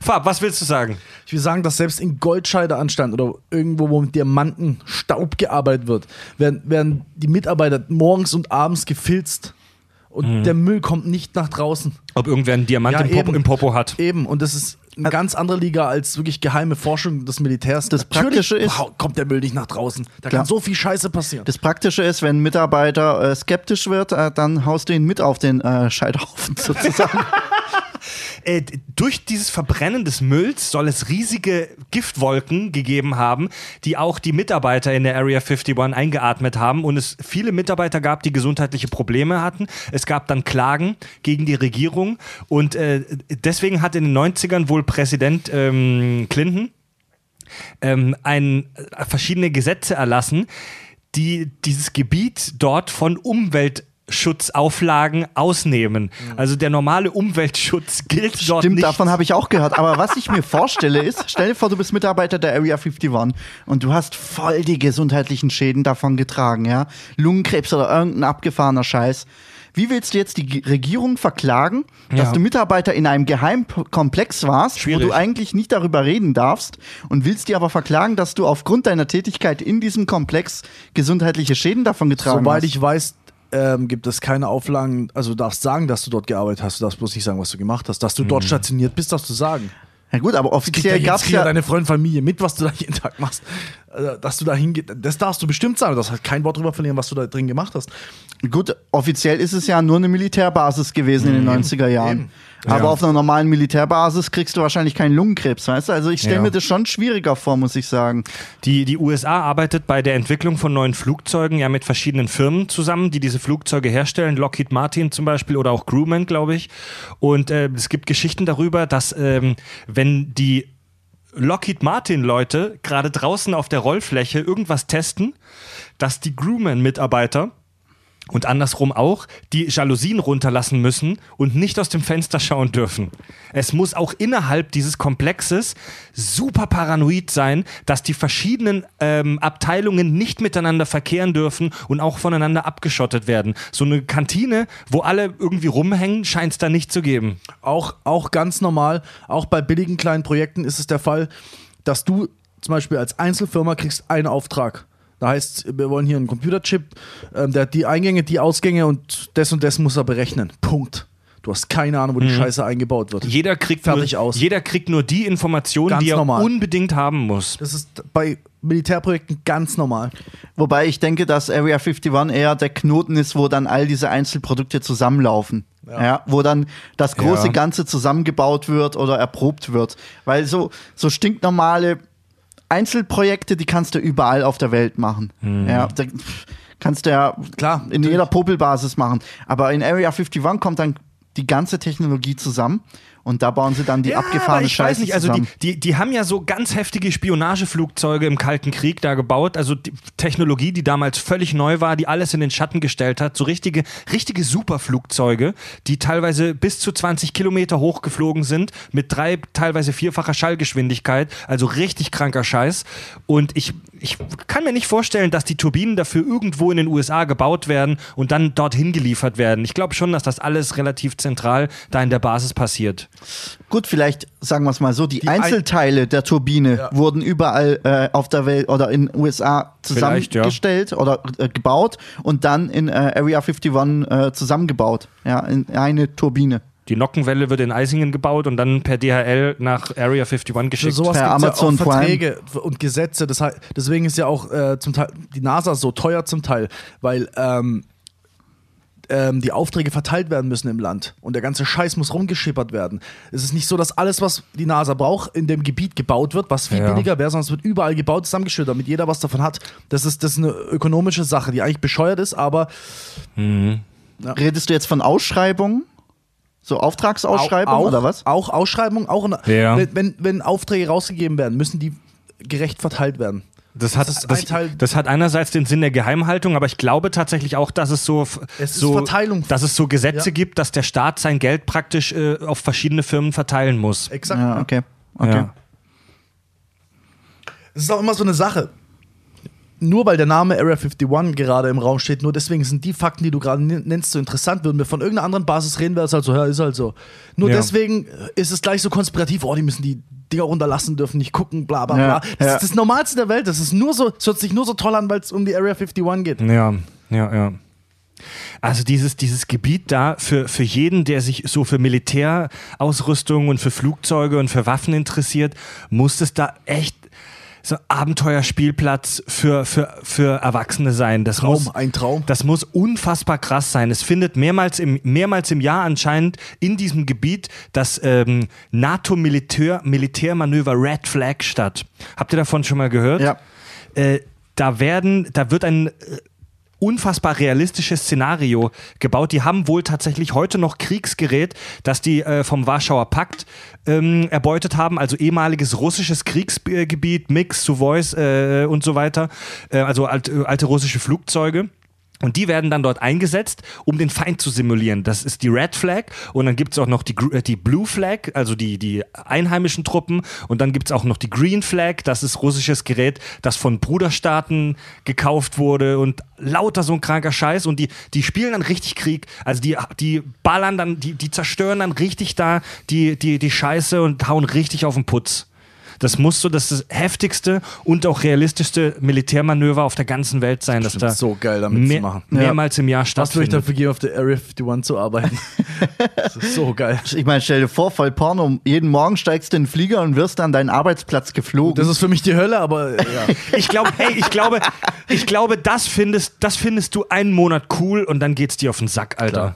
Fab, was willst du sagen?
Ich will sagen, dass selbst in Goldscheideanstand oder irgendwo, wo mit Diamanten Staub gearbeitet wird, werden, werden die Mitarbeiter morgens und abends gefilzt. Und der Müll kommt nicht nach draußen.
Ob irgendwer einen Diamant
Ja,
im, Popo, im Popo hat.
Eben, und das ist eine ganz andere Liga als wirklich geheime Forschung des Militärs.
Das Praktische ist-
wow, kommt der Müll nicht nach draußen. Da
Klar.
kann so viel Scheiße passieren.
Das Praktische ist, wenn ein Mitarbeiter äh, skeptisch wird, äh, dann haust du ihn mit auf den äh, Scheiterhaufen (laughs) sozusagen.
Äh, durch dieses Verbrennen des Mülls soll es riesige Giftwolken gegeben haben, die auch die Mitarbeiter in der Area 51 eingeatmet haben und es viele Mitarbeiter gab, die gesundheitliche Probleme hatten. Es gab dann Klagen gegen die Regierung und äh, deswegen hat in den 90ern wohl Präsident ähm, Clinton ähm, ein, äh, verschiedene Gesetze erlassen, die dieses Gebiet dort von Umweltschutzauflagen ausnehmen. Also der normale Umweltschutz (laughs) gilt dort
Stimmt,
nicht.
davon habe ich auch gehört. Aber was ich mir vorstelle ist, stell dir vor, du bist Mitarbeiter der Area 51 und du hast voll die gesundheitlichen Schäden davon getragen, ja? Lungenkrebs oder irgendein abgefahrener Scheiß. Wie willst du jetzt die Regierung verklagen, dass
Ja.
du Mitarbeiter in einem Geheimkomplex warst,
Schwierig.
wo du eigentlich nicht darüber reden darfst und willst die aber verklagen, dass du aufgrund deiner Tätigkeit in diesem Komplex gesundheitliche Schäden davon getragen
Soweit
hast?
ich weiß, ähm, gibt es keine Auflagen, also du darfst sagen, dass du dort gearbeitet hast, du darfst bloß nicht sagen, was du gemacht hast. Dass du dort stationiert bist, darfst du sagen.
ja gut, aber offiziell gab es
ja deine Freundin, Familie mit, was du da jeden Tag machst. Äh, Dass du da hingehst, das darfst du bestimmt sagen. Du darfst halt kein Wort drüber verlieren, was du da drin gemacht hast.
Gut, offiziell ist es ja nur eine Militärbasis gewesen in den 90er Jahren.
Eben.
Aber
Ja.
auf einer normalen Militärbasis kriegst du wahrscheinlich keinen Lungenkrebs, weißt du? Also ich stelle
Ja.
mir das schon schwieriger vor, muss ich sagen.
Die, die USA arbeitet bei der Entwicklung von neuen Flugzeugen ja mit verschiedenen Firmen zusammen, die diese Flugzeuge herstellen. Lockheed Martin zum Beispiel oder auch Grumman, glaube ich. Und äh, es gibt Geschichten darüber, dass ähm, wenn die Lockheed Martin Leute gerade draußen auf der Rollfläche irgendwas testen, dass die Grumman-Mitarbeiter und andersrum auch, die Jalousien runterlassen müssen und nicht aus dem Fenster schauen dürfen. Es muss auch innerhalb dieses Komplexes super paranoid sein, dass die verschiedenen ähm, Abteilungen nicht miteinander verkehren dürfen und auch voneinander abgeschottet werden. So eine Kantine, wo alle irgendwie rumhängen, scheint es da nicht zu geben.
Auch, auch ganz normal, auch bei billigen kleinen Projekten ist es der Fall, dass du zum Beispiel als Einzelfirma kriegst einen Auftrag. Da heißt, wir wollen hier einen Computerchip, ähm, der hat die Eingänge, die Ausgänge und das und das muss er berechnen. Punkt. Du hast keine Ahnung, wo die Scheiße eingebaut wird.
Jeder kriegt,
Fertig
nur,
aus.
jeder kriegt nur die Informationen,
Ganz
die er
normal.
unbedingt haben muss.
Das ist bei Militärprojekten ganz normal.
Wobei ich denke, dass Area 51 eher der Knoten ist, wo dann all diese Einzelprodukte zusammenlaufen. Ja. wo dann das große
Ja.
Ganze zusammengebaut wird oder erprobt wird. Weil so, so stinknormale Einzelprojekte, die kannst du überall auf der Welt machen. Ja, da kannst du ja
Klar,
in jeder Popelbasis machen. Aber in Area 51 kommt dann die ganze Technologie zusammen Und da bauen sie dann die
Ja,
abgefahrene
aber ich
Scheiße
weiß nicht, also die, die, die haben ja so ganz heftige Spionageflugzeuge im Kalten Krieg da gebaut, also die Technologie, die damals völlig neu war, die alles in den Schatten gestellt hat, so richtige, richtige Superflugzeuge, die teilweise bis zu 20 Kilometer hoch geflogen sind, mit drei, teilweise vierfacher Schallgeschwindigkeit, also richtig kranker Scheiß. Und ich, ich kann mir nicht vorstellen, dass die Turbinen dafür irgendwo in den USA gebaut werden und dann dorthin geliefert werden. Ich glaube schon, dass das alles relativ zentral da in der Basis passiert.
Gut, vielleicht sagen wir es mal so, die,
Ein-
Einzelteile der Turbine
Ja.
wurden überall äh, auf der Welt oder in den USA
Vielleicht, ja.
zusammengestellt oder äh, gebaut und dann in äh, Area 51 äh, zusammengebaut. Ja, in eine Turbine.
Die Nockenwelle wird in Eisingen gebaut und dann per DHL nach Area 51
Für
geschickt.
sowas
Per
gibt's
Amazon
ja auch
Prime.
Verträge und Gesetze. Das heißt, deswegen ist ja auch äh, zum Teil die NASA so teuer zum Teil, weil ähm, ähm, die Aufträge verteilt werden müssen im Land und der ganze Scheiß muss rumgeschippert werden. Es ist nicht so, dass alles, was die NASA braucht, in dem Gebiet gebaut wird, was viel
Ja.
billiger wäre, sondern es wird überall gebaut, zusammengeschüttet, damit jeder was davon hat. Das ist, das ist eine ökonomische Sache, die eigentlich bescheuert ist, aber
Redest du jetzt von Ausschreibungen? So Auftragsausschreibungen
auch,
oder was?
Auch Ausschreibungen, auch in,
Ja.
wenn, wenn, wenn Aufträge rausgegeben werden, müssen die gerecht verteilt werden.
Das hat,
Das
das, das hat einerseits den Sinn der Geheimhaltung, aber ich glaube tatsächlich auch, dass es so,
Es
so
Verteilung.
dass es so Gesetze
Ja.
gibt, dass der Staat sein Geld praktisch äh, auf verschiedene Firmen verteilen muss.
Exakt.
Ja, okay. okay.
Ja.
Es ist auch immer so eine Sache. Nur weil der Name Area 51 gerade im Raum steht, nur deswegen sind die Fakten, die du gerade nen- nennst, so interessant. Würden wir von irgendeiner anderen Basis reden, wäre es halt so, ja, ist halt so. Nur
Ja.
deswegen ist es gleich so konspirativ, oh, die müssen die Dinger runterlassen, dürfen nicht gucken, bla bla bla.
Ja,
das
ja.
ist das Normalste der Welt. Das ist nur so, es hört sich nur so toll an, weil es um die Area 51 geht.
Ja, ja, ja. Also dieses, dieses Gebiet da für, für jeden, der sich so für Militärausrüstung und für Flugzeuge und für Waffen interessiert, muss es da echt so Abenteuerspielplatz für, für, für Erwachsene sein. Das
Traum,
muss,
ein Traum.
Das muss unfassbar krass sein. Es findet mehrmals im, mehrmals im Jahr anscheinend in diesem Gebiet das ähm, NATO-Militärmanöver Red Flag statt. Habt ihr davon schon mal gehört?
Ja.
Äh, da werden, da wird ein äh, unfassbar realistisches Szenario gebaut. Die haben wohl tatsächlich heute noch Kriegsgerät, das die äh, vom Warschauer Pakt ähm, erbeutet haben, also ehemaliges russisches Kriegsgebiet, Mix, Suvois äh, und so weiter, äh, also alt, äh, alte russische Flugzeuge. Und die werden dann dort eingesetzt, um den Feind zu simulieren. Das ist die Red Flag und dann gibt's auch noch die, äh, die Blue Flag, also die, die einheimischen Truppen. Und dann gibt's auch noch die Green Flag, das ist russisches Gerät, das von Bruderstaaten gekauft wurde und lauter so ein kranker Scheiß. Und die, die spielen dann richtig Krieg. Also die, die ballern dann, die, die zerstören dann richtig da die, die, die Scheiße und hauen richtig auf den Putz. Das muss so das, das heftigste und auch realistischste Militärmanöver auf der ganzen Welt sein, das da
so geil damit zu
mehr,
machen.
mehrmals im Jahr
Was würde ich
stattfindet.
dafür geben, auf der Area 51 zu arbeiten? (laughs) das ist so geil.
Ich meine, stell dir vor, voll Porno. Jeden Morgen steigst du in den Flieger und wirst an deinen Arbeitsplatz geflogen.
Das ist für mich die Hölle, aber ja. (laughs)
Ich glaube, hey, ich glaube, ich glaube, das findest, das findest du einen Monat cool und dann geht's dir auf den Sack, Alter.
Klar.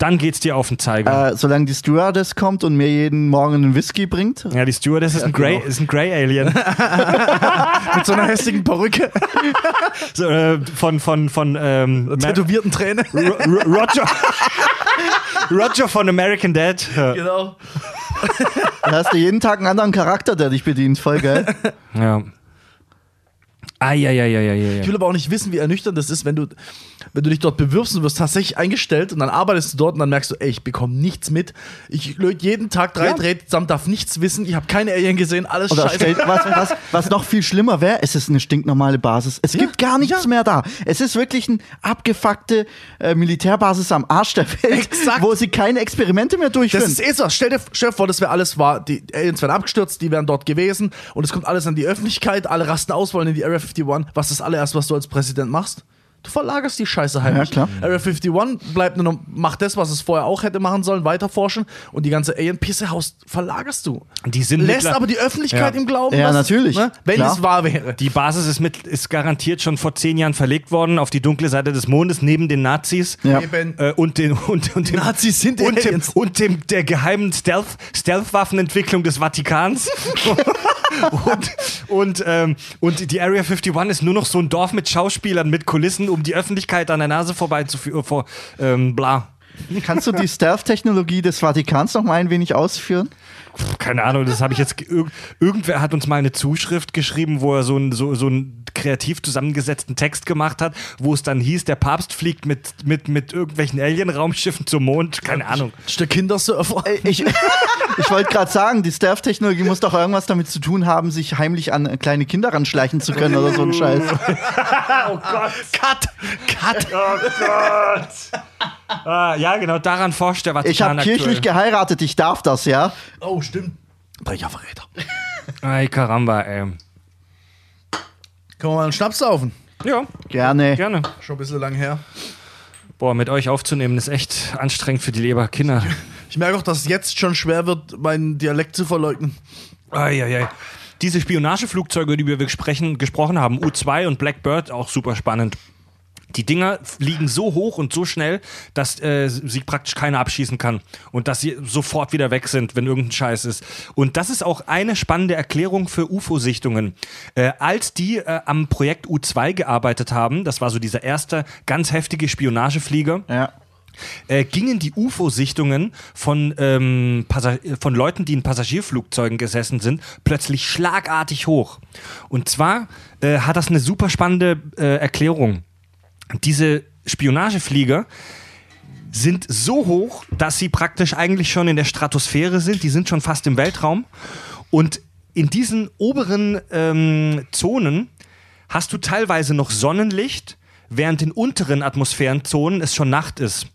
Dann geht's dir auf den Zeiger.
äh, solange die Stewardess kommt und mir jeden Morgen einen Whisky bringt.
ja, die Stewardess ist ein Grey,
genau.
ist ein Grey Alien. (laughs)
mit so einer hässlichen Perücke, (laughs)
so, äh, von von von ähm,
tätowierten Träne.
Ro- Ro- Roger. (laughs) Roger von American Dad.
Genau.
Da hast du jeden Tag einen anderen Charakter, der dich bedient. Voll geil.
ja. Ah, ja, ja, ja, ja, ja.
Ich will aber auch nicht wissen, wie ernüchternd das ist, wenn du, wenn du dich dort bewirbst und wirst tatsächlich eingestellt und dann arbeitest du dort und dann merkst du, ey, ich bekomme nichts mit. Ich löte jeden Tag drei
Ja.
Drähte zusammen, darf nichts wissen, ich habe keine Alien gesehen, alles
Oder
scheiße.
stellt, was, was, was noch viel schlimmer wäre, es ist eine stinknormale Basis. Es gibt gar nichts
ja.
mehr da. Es ist wirklich eine abgefuckte äh, Militärbasis am Arsch der Welt,
Exakt.
wo sie keine Experimente mehr durchführen.
Das ist eh so. Stell dir, stell dir vor, das wäre alles wahr. Die Aliens wären abgestürzt, die wären dort gewesen und es kommt alles an die Öffentlichkeit, alle rasten aus, wollen in die Area 51. Was ist das allererste, was du als Präsident machst? Du verlagerst die Scheiße heimlich.
Ja, klar.
Area 51 bleibt nur noch, macht das, was es vorher auch hätte machen sollen, weiter forschen und die ganze Alien-Pisse-Haus verlagerst du.
Die sind
Lässt
mittler-
aber die Öffentlichkeit
Ja.
im Glauben,
Ja,
dass-
natürlich.
Ne, wenn
Klar.
es wahr wäre.
Die Basis ist, mit, ist garantiert schon vor zehn Jahren verlegt worden auf die dunkle Seite des Mondes neben den Nazis.
Ja.
Eben.
Äh, und, den, und, und dem,
Nazis sind die
und dem, und dem der geheimen Stealth, Stealth-Waffenentwicklung des Vatikans. (laughs) (laughs) und, und, ähm, und die Area 51 ist nur noch so ein Dorf mit Schauspielern, mit Kulissen, um die Öffentlichkeit an der Nase vorbei zu führen. Vor, ähm, bla.
Kannst du die Stealth-Technologie des Vatikans noch mal ein wenig ausführen?
Keine Ahnung, das habe ich jetzt. irg- Irgendwer hat uns mal eine Zuschrift geschrieben, wo er so einen so, so einen kreativ zusammengesetzten Text gemacht hat, wo es dann hieß, der Papst fliegt mit, mit, mit irgendwelchen Alien-Raumschiffen zum Mond. Keine Ahnung.
Ist der Kindersurfer.
Ich, (laughs) (laughs) ich wollte gerade sagen, die Stealth-Technologie muss doch irgendwas damit zu tun haben, sich heimlich an kleine Kinder ranschleichen zu können oder so ein Scheiß. (laughs)
Cut! Cut!
Oh Gott! Ah, ja, genau, daran forscht der Vatikan
Ich habe
aktuell.
kirchlich geheiratet, ich darf das, ja?
Oh, stimmt. Brecherverräter.
Ay, Karamba, ey.
Können wir mal einen Schnaps saufen?
Ja,
Gerne.
gerne.
Schon ein bisschen lang her.
Boah, mit euch aufzunehmen ist echt anstrengend für die Leber. Kinder.
Ich merke auch, dass es jetzt schon schwer wird, meinen Dialekt zu verleugnen.
Eieiei. Diese Spionageflugzeuge, die wir sprechen, gesprochen haben, U2 und Blackbird, auch super spannend. Die Dinger fliegen so hoch und so schnell, dass äh, sie praktisch keiner abschießen kann. Und dass sie sofort wieder weg sind, wenn irgendein Scheiß ist. Und das ist auch eine spannende Erklärung für UFO-Sichtungen. Äh, als die äh, am Projekt U2 gearbeitet haben, das war so dieser erste ganz heftige Spionageflieger,
Ja.
äh, gingen die UFO-Sichtungen von, ähm, von Leuten, die in Passagierflugzeugen gesessen sind, plötzlich schlagartig hoch. Und zwar äh, hat das eine super spannende äh, Erklärung. Diese Spionageflieger sind so hoch, dass sie praktisch eigentlich schon in der Stratosphäre sind. Die sind schon fast im Weltraum. Und in diesen oberen ähm, Zonen hast du teilweise noch Sonnenlicht, während in unteren Atmosphärenzonen es schon Nacht ist.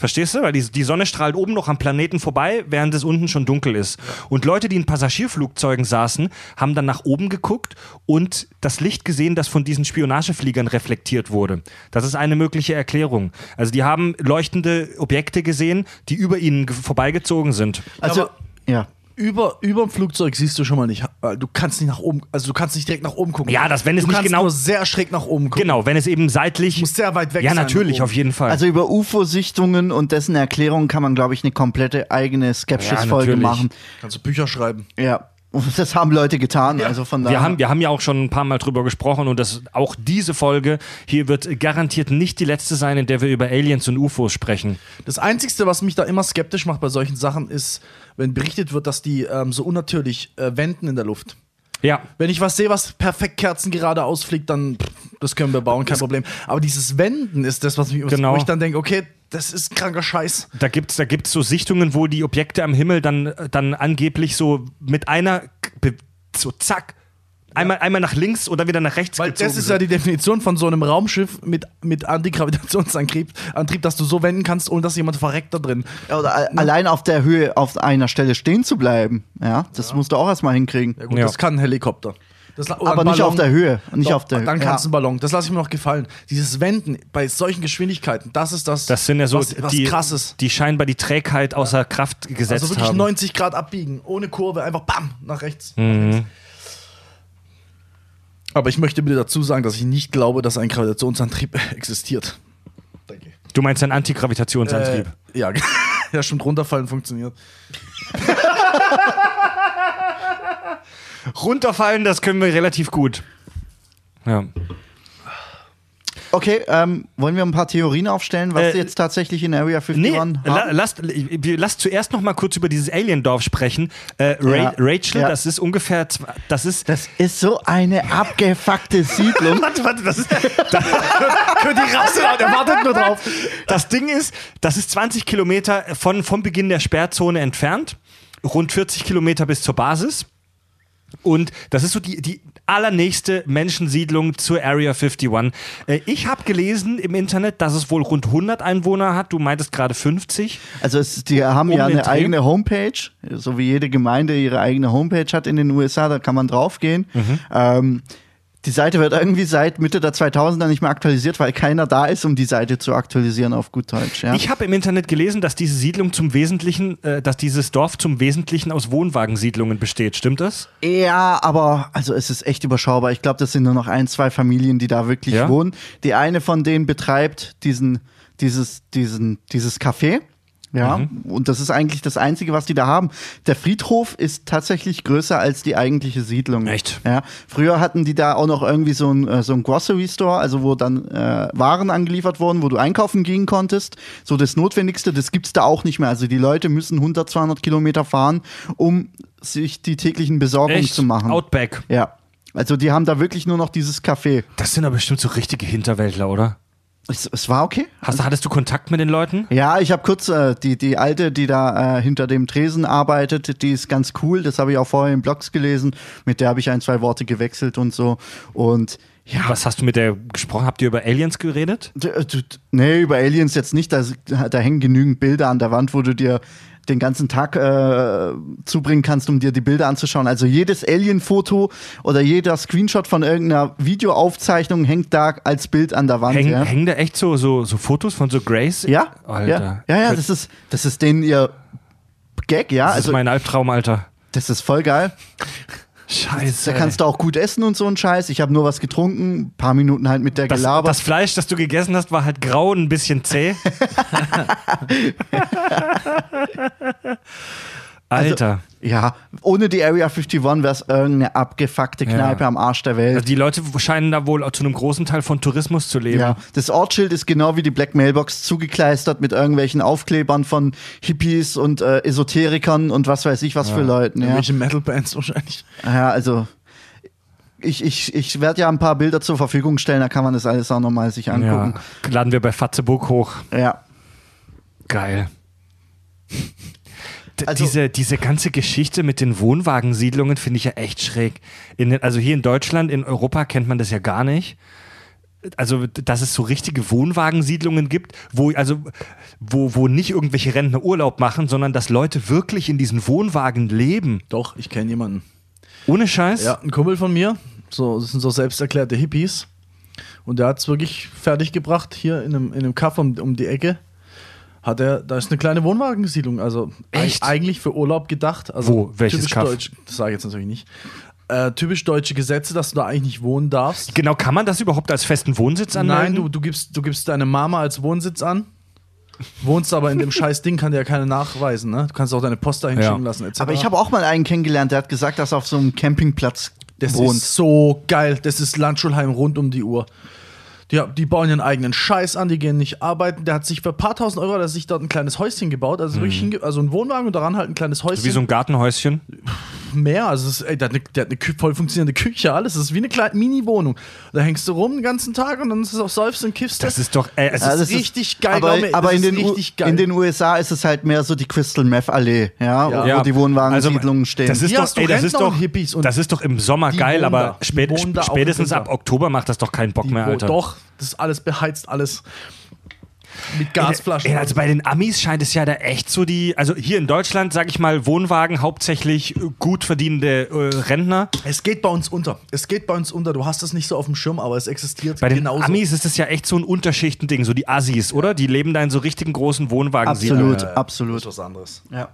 Verstehst du? Weil die, die Sonne strahlt oben noch am Planeten vorbei, während es unten schon dunkel ist. Und Leute, die in Passagierflugzeugen saßen, haben dann nach oben geguckt und das Licht gesehen, das von diesen Spionagefliegern reflektiert wurde. Das ist eine mögliche Erklärung. Also die haben leuchtende Objekte gesehen, die über ihnen ge- vorbeigezogen sind.
Also,
Aber-
ja.
Über, über dem Flugzeug siehst du schon mal nicht. weil Du kannst nicht nach oben, also du kannst nicht direkt nach oben gucken.
Ja, das, wenn es
du
nicht
kannst
genau-
nur sehr schräg nach oben gucken.
Genau, wenn es eben seitlich.
Muss sehr weit weg
Ja,
sein
natürlich,
nach oben.
auf jeden Fall.
Also über UFO-Sichtungen und dessen Erklärung kann man, glaube ich, eine komplette eigene Skepsis-Folge
natürlich.
machen.
Kannst du Bücher schreiben.
Ja. Und (laughs) das haben Leute getan. Also von daher.
Wir haben, wir haben ja auch schon ein paar Mal drüber gesprochen und das, auch diese Folge hier wird garantiert nicht die letzte sein, in der wir über Aliens und UFOs sprechen.
Das Einzige, was mich da immer skeptisch macht bei solchen Sachen, ist, wenn berichtet wird, dass die ähm, so unnatürlich äh, wenden in der Luft.
Ja,
Wenn ich was sehe, was perfekt Kerzen gerade ausfliegt, dann pff, das können wir bauen, kein Problem. Aber dieses Wenden ist das, was mich,
Genau.
wo ich dann denke, okay, das ist kranker Scheiß.
da gibt's da gibt's so Sichtungen, wo die Objekte am Himmel dann, dann angeblich so mit einer, so zack, einmal, einmal nach links oder wieder nach rechts
Weil
gezogen
das ist
sind.
ja die Definition von so einem Raumschiff mit, mit Antigravitationsantrieb, Antrieb, dass du so wenden kannst, ohne dass jemand verreckt da drin.
Oder a- allein auf der Höhe auf einer Stelle stehen zu bleiben. Ja, das musst du auch erstmal hinkriegen.
Ja gut,
Ja.
das kann ein Helikopter. Das,
Aber
ein
nicht
Ballon.
auf der Höhe. Nicht
Doch,
auf der
Dann
ja.
kannst du einen Ballon. Das lasse ich mir noch gefallen. Dieses Wenden bei solchen Geschwindigkeiten, das ist das,
das sind ja so
was, was
die,
krasses.
die scheinbar die Trägheit außer Kraft gesetzt
Also wirklich
haben.
90 Grad abbiegen, ohne Kurve, einfach bam, nach rechts.
Mhm.
Nach. Aber ich möchte bitte dazu sagen, dass ich nicht glaube, dass ein Gravitationsantrieb (laughs) existiert. Danke.
Du meinst einen Antigravitationsantrieb?
Äh, ja, (laughs) ja, stimmt, runterfallen funktioniert. (laughs)
Runterfallen, das können wir relativ gut. Ja.
Okay, ähm, wollen wir ein paar Theorien aufstellen, was
Äh,
jetzt tatsächlich in Area 51
Nee,
haben?
la, lasst, lasst zuerst noch mal kurz über dieses Aliendorf sprechen. Äh, Ra
Ja.
Rachel,
Ja.
das ist ungefähr, das ist,
Das ist so eine abgefuckte Siedlung. (laughs)
warte, warte, das ist,
Für die Rasse, der wartet nur drauf.
das Ding ist, das ist 20 Kilometer von, vom Beginn der Sperrzone entfernt, rund 40 Kilometer bis zur Basis. Und das ist so die, die allernächste Menschensiedlung zur Area 51. Äh, ich habe gelesen im Internet, dass es wohl rund 100 Einwohner hat. Du meintest gerade 50.
Also es, die haben
Um
ja eine eigene Homepage, so wie jede Gemeinde ihre eigene Homepage hat in den USA, da kann man draufgehen.
Mhm.
Ähm, die Seite wird irgendwie seit Mitte der 2000er nicht mehr aktualisiert, weil keiner da ist, um die Seite zu aktualisieren auf gut Deutsch. Ja?
Ich habe im Internet gelesen, dass diese Siedlung zum Wesentlichen, äh, dass dieses Dorf zum Wesentlichen aus Wohnwagensiedlungen besteht. Stimmt das?
Ja, aber also es ist echt überschaubar. Ich glaube, das sind nur noch ein, zwei Familien, die da wirklich
Ja?
wohnen. Die eine von denen betreibt diesen, dieses, diesen, dieses Café. Ja,
Mhm.
und das ist eigentlich das Einzige, was die da haben. Der Friedhof ist tatsächlich größer als die eigentliche Siedlung.
Echt?
Ja. Früher hatten die da auch noch irgendwie so ein, äh, so ein Grocery Store, also wo dann äh, Waren angeliefert wurden, wo du einkaufen gehen konntest. So das Notwendigste, das gibt's da auch nicht mehr. Also die Leute müssen 100, 200 Kilometer fahren, um sich die täglichen Besorgungen
Echt?
zu machen.
Outback.
ja. Also die haben da wirklich nur noch dieses Café.
Das sind aber bestimmt so richtige Hinterwäldler, oder?
Es, es war okay.
Hast, hattest du Kontakt mit den Leuten?
Ja, ich habe kurz äh, die, die alte, die da äh, hinter dem Tresen arbeitet, die ist ganz cool. Das habe ich auch vorher in Blogs gelesen. Mit der habe ich ein, zwei Worte gewechselt und so. Und ja,
Was hast du mit der gesprochen? Habt ihr über Aliens geredet?
d- d- nee, über Aliens jetzt nicht. Da, da hängen genügend Bilder an der Wand, wo du dir den ganzen Tag äh, zubringen kannst, um dir die Bilder anzuschauen. Also jedes Alien-Foto oder jeder Screenshot von irgendeiner Videoaufzeichnung hängt da als Bild an der Wand.
Hängen,
ja.
hängen da echt so, so, so Fotos von so Grace?
Ja,
Alter.
ja, ja, ja, das ist, das ist denen ihr Gag, ja.
Das
also
ist mein Albtraum, Alter.
das ist voll geil.
Scheiße.
Da kannst du auch gut essen und so ein Scheiß. Ich habe nur was getrunken, ein paar Minuten halt mit der
das,
gelabert.
das Fleisch, das du gegessen hast, war halt grau und ein bisschen zäh. (laughs) (laughs) Alter.
ja, ohne die Area 51 wäre es irgendeine abgefuckte
Ja.
Kneipe am Arsch der Welt.
also die Leute scheinen da wohl zu einem großen Teil von Tourismus zu leben.
Ja, das Ortsschild ist genau wie die Black Mailbox zugekleistert mit irgendwelchen Aufklebern von Hippies und äh, Esoterikern und was weiß ich was für Leuten. Ja,
Metal-Bands wahrscheinlich.
ja also ich, ich, ich werde ja ein paar Bilder zur Verfügung stellen, da kann man das alles auch nochmal sich
Ja.
angucken.
Laden wir bei Fatzeburg hoch.
Ja.
Geil.
Also-
diese, diese ganze Geschichte mit den Wohnwagensiedlungen finde ich ja echt schräg. In, den- also hier in Deutschland, in Europa kennt man das ja gar nicht. Also, dass es so richtige Wohnwagensiedlungen gibt, wo, also, wo, wo nicht irgendwelche Rentner Urlaub machen, sondern dass Leute wirklich in diesen Wohnwagen leben.
Doch, ich kenne jemanden.
Ohne Scheiß.
Ja, ein Kumpel von mir, so, das sind so selbsterklärte Hippies. Und der hat es wirklich fertig gebracht, hier in einem, in einem Kaff um, um die Ecke. Hat er, da ist eine kleine Wohnwagensiedlung, also
Echt?
eig- eigentlich für Urlaub gedacht. Also
Wo? Welches
typisch
Kaff?
deutsch, das sage ich jetzt natürlich nicht. Äh, typisch deutsche Gesetze, dass du da eigentlich nicht wohnen darfst.
Genau, kann man das überhaupt als festen Wohnsitz anmelden?
Nein, du, du, gibst, du gibst deine Mama als Wohnsitz an. Wohnst aber in dem (laughs) scheiß Ding, kann dir ja keiner nachweisen, ne? Du kannst auch deine Post dahin
Ja.
schicken lassen, etc.
Aber ich habe auch mal einen kennengelernt, der hat gesagt, dass er auf so einem Campingplatz
Das
wohnt.
ist so geil. Das ist Landschulheim rund um die Uhr. Die, die bauen ihren eigenen Scheiß an, die gehen nicht arbeiten. Der hat sich für ein paar tausend Euro, hat er sich dort ein kleines Häuschen gebaut. Also wirklich hinge also ein Wohnwagen und daran halt ein kleines Häuschen.
Mhm. Wie so ein Gartenhäuschen.
Mehr. Also es ist, ey, der hat eine, der hat eine voll funktionierende Küche, alles. Das ist wie eine kleine Mini-Wohnung. Da hängst du rum den ganzen Tag und dann ist es auch säufst und kiffst.
Das ist doch. Äh, es
Das
ist,
ist richtig geil,
Aber,
glaub
aber in,
ist
den U
richtig geil.
in den USA ist es halt mehr so die Crystal Meth Allee, ja,
Ja.
wo
Ja.
die Wohnwagensiedlungen
Also,
stehen.
Das ist doch, ey, das ist doch,
Hippies und
das ist doch im Sommer geil, aber spät, spätestens ab Oktober macht das doch keinen Bock
Die
mehr, Alter.
Doch, das ist alles beheizt, alles mit Gasflaschen.
Also bei den Amis scheint es ja da echt so die, also hier in Deutschland, sag ich mal, Wohnwagen, hauptsächlich äh, gut verdienende äh, Rentner.
Es geht bei uns unter. Es geht bei uns unter. Du hast es nicht so auf dem Schirm, aber es existiert
Bei den
genauso.
Amis ist es ja echt so ein Unterschichtending, so die Assis, oder? Die leben da in so richtigen großen Wohnwagen.
absolut, absolut.
Das ist was anderes.
Ja.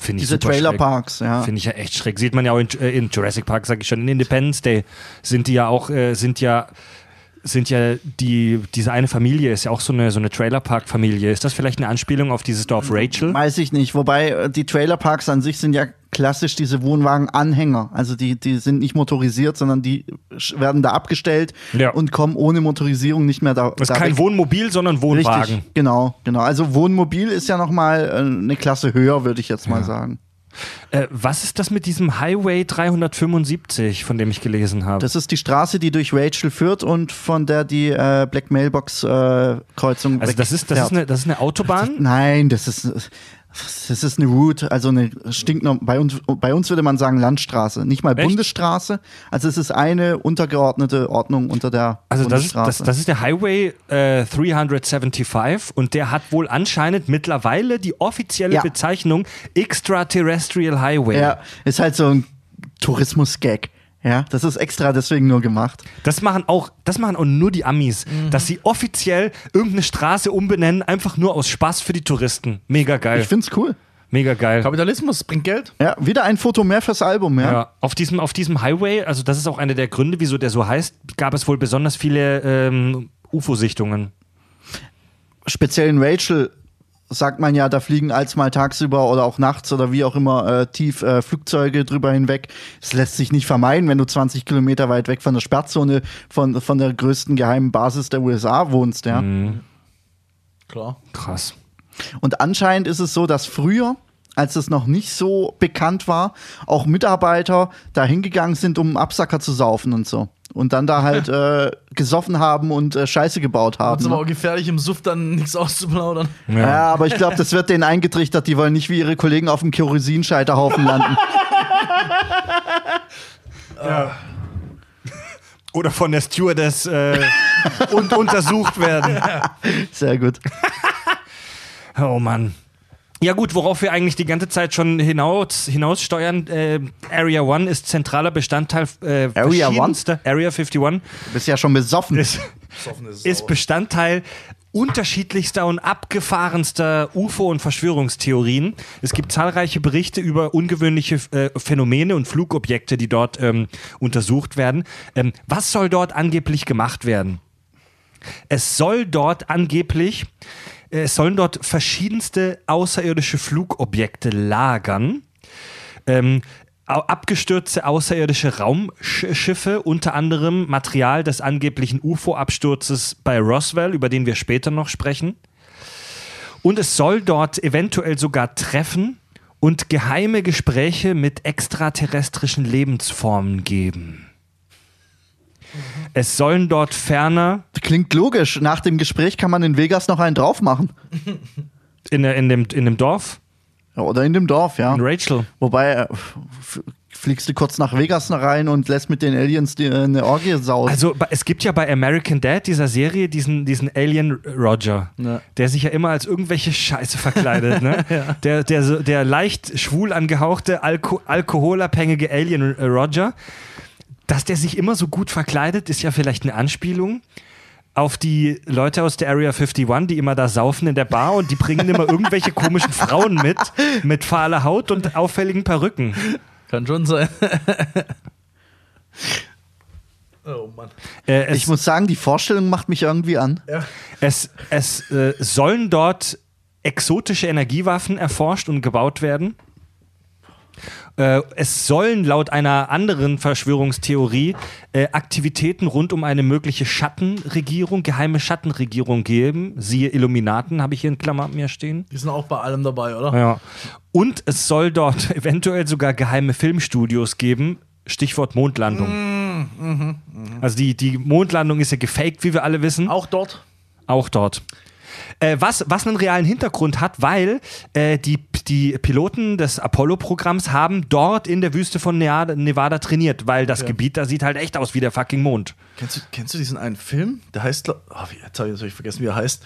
Finde ich
Diese
super schräg.
Trailerparks, ja.
Finde ich ja echt schräg. Sieht man ja auch in, äh, in Jurassic Park, sag ich schon, in Independence Day sind die ja auch, äh, sind ja, sind ja die, diese eine Familie ist ja auch so eine, so eine Trailerpark-Familie. Ist das vielleicht eine Anspielung auf dieses Dorf Rachel?
Weiß ich nicht. Wobei äh, die Trailerparks an sich sind ja klassisch diese Wohnwagen-Anhänger. Also die, die sind nicht motorisiert, sondern die werden da abgestellt
Ja.
und kommen ohne Motorisierung nicht mehr da.
Das ist
da
kein
weg.
Wohnmobil, sondern Wohnwagen.
Richtig, genau, genau. Also Wohnmobil ist ja noch mal äh, eine Klasse höher, würde ich jetzt mal sagen.
Äh, was ist das mit diesem Highway 375, von dem ich gelesen habe?
Das ist die Straße, die durch Rachel führt und von der die äh, Black Mailbox äh, Kreuzung
Also das ist, das, ist eine, das ist eine Autobahn?
Nein, das ist das ist eine Route, also eine stinknorm bei uns bei uns würde man sagen Landstraße, nicht mal
Echt?
Bundesstraße. Also es ist eine untergeordnete Ordnung unter der
Also das ist,
Bundesstraße.
das, das ist der Highway äh, 375 und der hat wohl anscheinend mittlerweile die offizielle
Ja.
Bezeichnung Extraterrestrial Highway.
ja, ist halt so ein Tourismus-Gag. Ja, das ist extra deswegen nur gemacht.
Das machen auch, das machen auch nur die Amis,
Mhm.
dass sie offiziell irgendeine Straße umbenennen, einfach nur aus Spaß für die Touristen. Mega geil.
Ich find's cool.
Mega geil.
Kapitalismus bringt Geld.
Ja, wieder ein Foto mehr fürs Album, ja.
Ja, auf diesem, auf diesem Highway, also das ist auch einer der Gründe, wieso der so heißt, gab es wohl besonders viele ähm, UFO-Sichtungen.
Speziell in Rachel sagt man ja, da fliegen als mal tagsüber oder auch nachts oder wie auch immer äh, tief äh, Flugzeuge drüber hinweg. Es lässt sich nicht vermeiden, wenn du 20 Kilometer weit weg von der Sperrzone von, von der größten geheimen Basis der USA wohnst, ja.
Klar.
Krass.
Und anscheinend ist es so, dass früher, als es noch nicht so bekannt war, auch Mitarbeiter da hingegangen sind, um einen Absacker zu saufen und so. Und dann da halt (laughs) äh, gesoffen haben und äh, Scheiße gebaut haben.
ist aber
Ne?
auch gefährlich, im Suff dann nichts auszuplaudern.
Ja. aber ich glaube, das wird denen eingetrichtert. Die wollen nicht wie ihre Kollegen auf dem Kerosinscheiterhaufen landen. (laughs) (laughs)
Oder von der Stewardess äh, und untersucht werden.
Sehr gut.
Oh Mann. Ja gut, worauf wir eigentlich die ganze Zeit schon hinaus, hinaussteuern, äh, Area 1 ist zentraler Bestandteil äh,
Area
verschiedenster- Area 51
Du bist ja schon besoffen.
ist, ist Bestandteil unterschiedlichster und abgefahrenster UFO- und Verschwörungstheorien. Es gibt zahlreiche Berichte über ungewöhnliche äh, Phänomene und Flugobjekte, die dort ähm, untersucht werden. Ähm, was soll dort angeblich gemacht werden? Es soll dort angeblich, es sollen dort verschiedenste außerirdische Flugobjekte lagern. Ähm, abgestürzte außerirdische Raumschiffe, unter anderem Material des angeblichen UFO-Absturzes bei Roswell, über den wir später noch sprechen. Und es soll dort eventuell sogar Treffen und geheime Gespräche mit extraterrestrischen Lebensformen geben. Es sollen dort ferner
Klingt logisch. Nach dem Gespräch kann man in Vegas noch einen drauf machen. (laughs)
in, der- in, dem, in dem Dorf,
Ja, Oder in dem Dorf, ja.
in Rachel,
Wobei, äh, fliegst du kurz nach Vegas rein und lässt mit den Aliens die, äh, eine Orgie sausen.
Also es gibt ja bei American Dad dieser Serie diesen, diesen Alien Roger,
Ja.
der sich ja immer als irgendwelche Scheiße verkleidet, ne? (laughs) der, der, so- der leicht schwul angehauchte, alko alkoholabhängige Alien Roger. Dass der sich immer so gut verkleidet, ist ja vielleicht eine Anspielung auf die Leute aus der Area 51, die immer da saufen in der Bar und die bringen immer irgendwelche komischen Frauen mit, mit fahler Haut und auffälligen Perücken.
Kann schon sein. oh Mann.
Äh, es-
ich muss sagen, die Vorstellung macht mich irgendwie an.
Es, es äh, sollen dort exotische Energiewaffen erforscht und gebaut werden. Äh, es sollen laut einer anderen Verschwörungstheorie äh, Aktivitäten rund um eine mögliche Schattenregierung, geheime Schattenregierung geben. Siehe Illuminaten, habe ich hier in Klammern mir stehen.
Die sind auch bei allem dabei, oder?
Ja. Und es soll dort (laughs) eventuell sogar geheime Filmstudios geben. Stichwort Mondlandung. Also die, die Mondlandung ist ja gefaked, wie wir alle wissen.
Auch dort?
Auch dort. Äh, was, was einen realen Hintergrund hat, weil äh, die, die Piloten des Apollo-Programms haben dort in der Wüste von Nevada, Nevada trainiert, weil das Gebiet da sieht halt echt aus wie der fucking Mond.
Kennst du, kennst du diesen einen Film? Der heißt, oh, jetzt habe ich, hab ich vergessen, wie er heißt.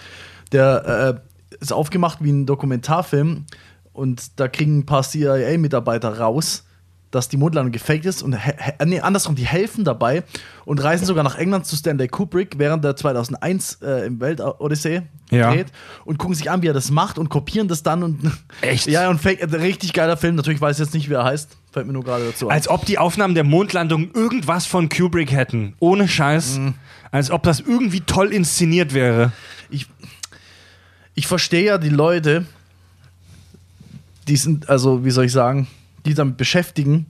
Der äh, ist aufgemacht wie ein Dokumentarfilm und da kriegen ein paar CIA-Mitarbeiter raus, dass die Mondlandung gefaked ist und he- nee, andersrum, die helfen dabei und reisen sogar nach England zu Stanley Kubrick, während der 2001 äh, im Weltodyssee
Ja.
dreht und gucken sich an, wie er das macht und kopieren das dann und (laughs)
Echt?
Ja, und fake, äh, richtig geiler Film. Natürlich weiß ich jetzt nicht, wie er heißt. Fällt mir nur gerade dazu ein.
Als ob die Aufnahmen der Mondlandung irgendwas von Kubrick hätten. Ohne Scheiß. Als ob das irgendwie toll inszeniert wäre.
ich, ich verstehe ja die Leute, die sind, also wie soll ich sagen, die damit beschäftigen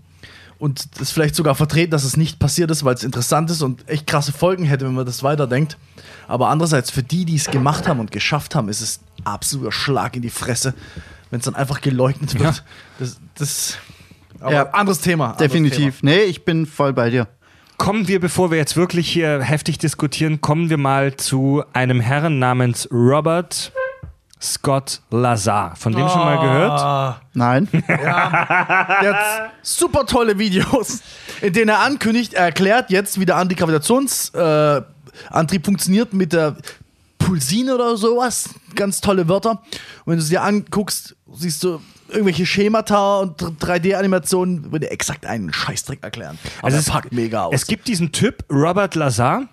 und das vielleicht sogar vertreten, dass es nicht passiert ist, weil es interessant ist und echt krasse Folgen hätte, wenn man das weiterdenkt. Aber andererseits, für die, die es gemacht haben und geschafft haben, ist es absoluter Schlag in die Fresse, wenn es dann einfach geleugnet wird.
Ja.
Das, das aber
Ja,
anderes Thema. anderes
Definitiv. Nee, ich bin voll bei dir.
Kommen wir, bevor wir jetzt wirklich hier heftig diskutieren, kommen wir mal zu einem Herrn namens Robert Scott Lazar. Von dem schon mal gehört?
Ah.
Nein. (laughs)
Der hat super tolle Videos, in denen er ankündigt, er erklärt jetzt, wie der Antigravitationsantrieb äh, funktioniert mit der Pulsine oder sowas. Ganz tolle Wörter. Und wenn du es dir anguckst, siehst du irgendwelche Schemata und 3D-Animationen, würde er exakt einen Scheißdreck erklären. Aber
Also es-
packt mega aus.
Es gibt diesen Typ, Robert Lazar,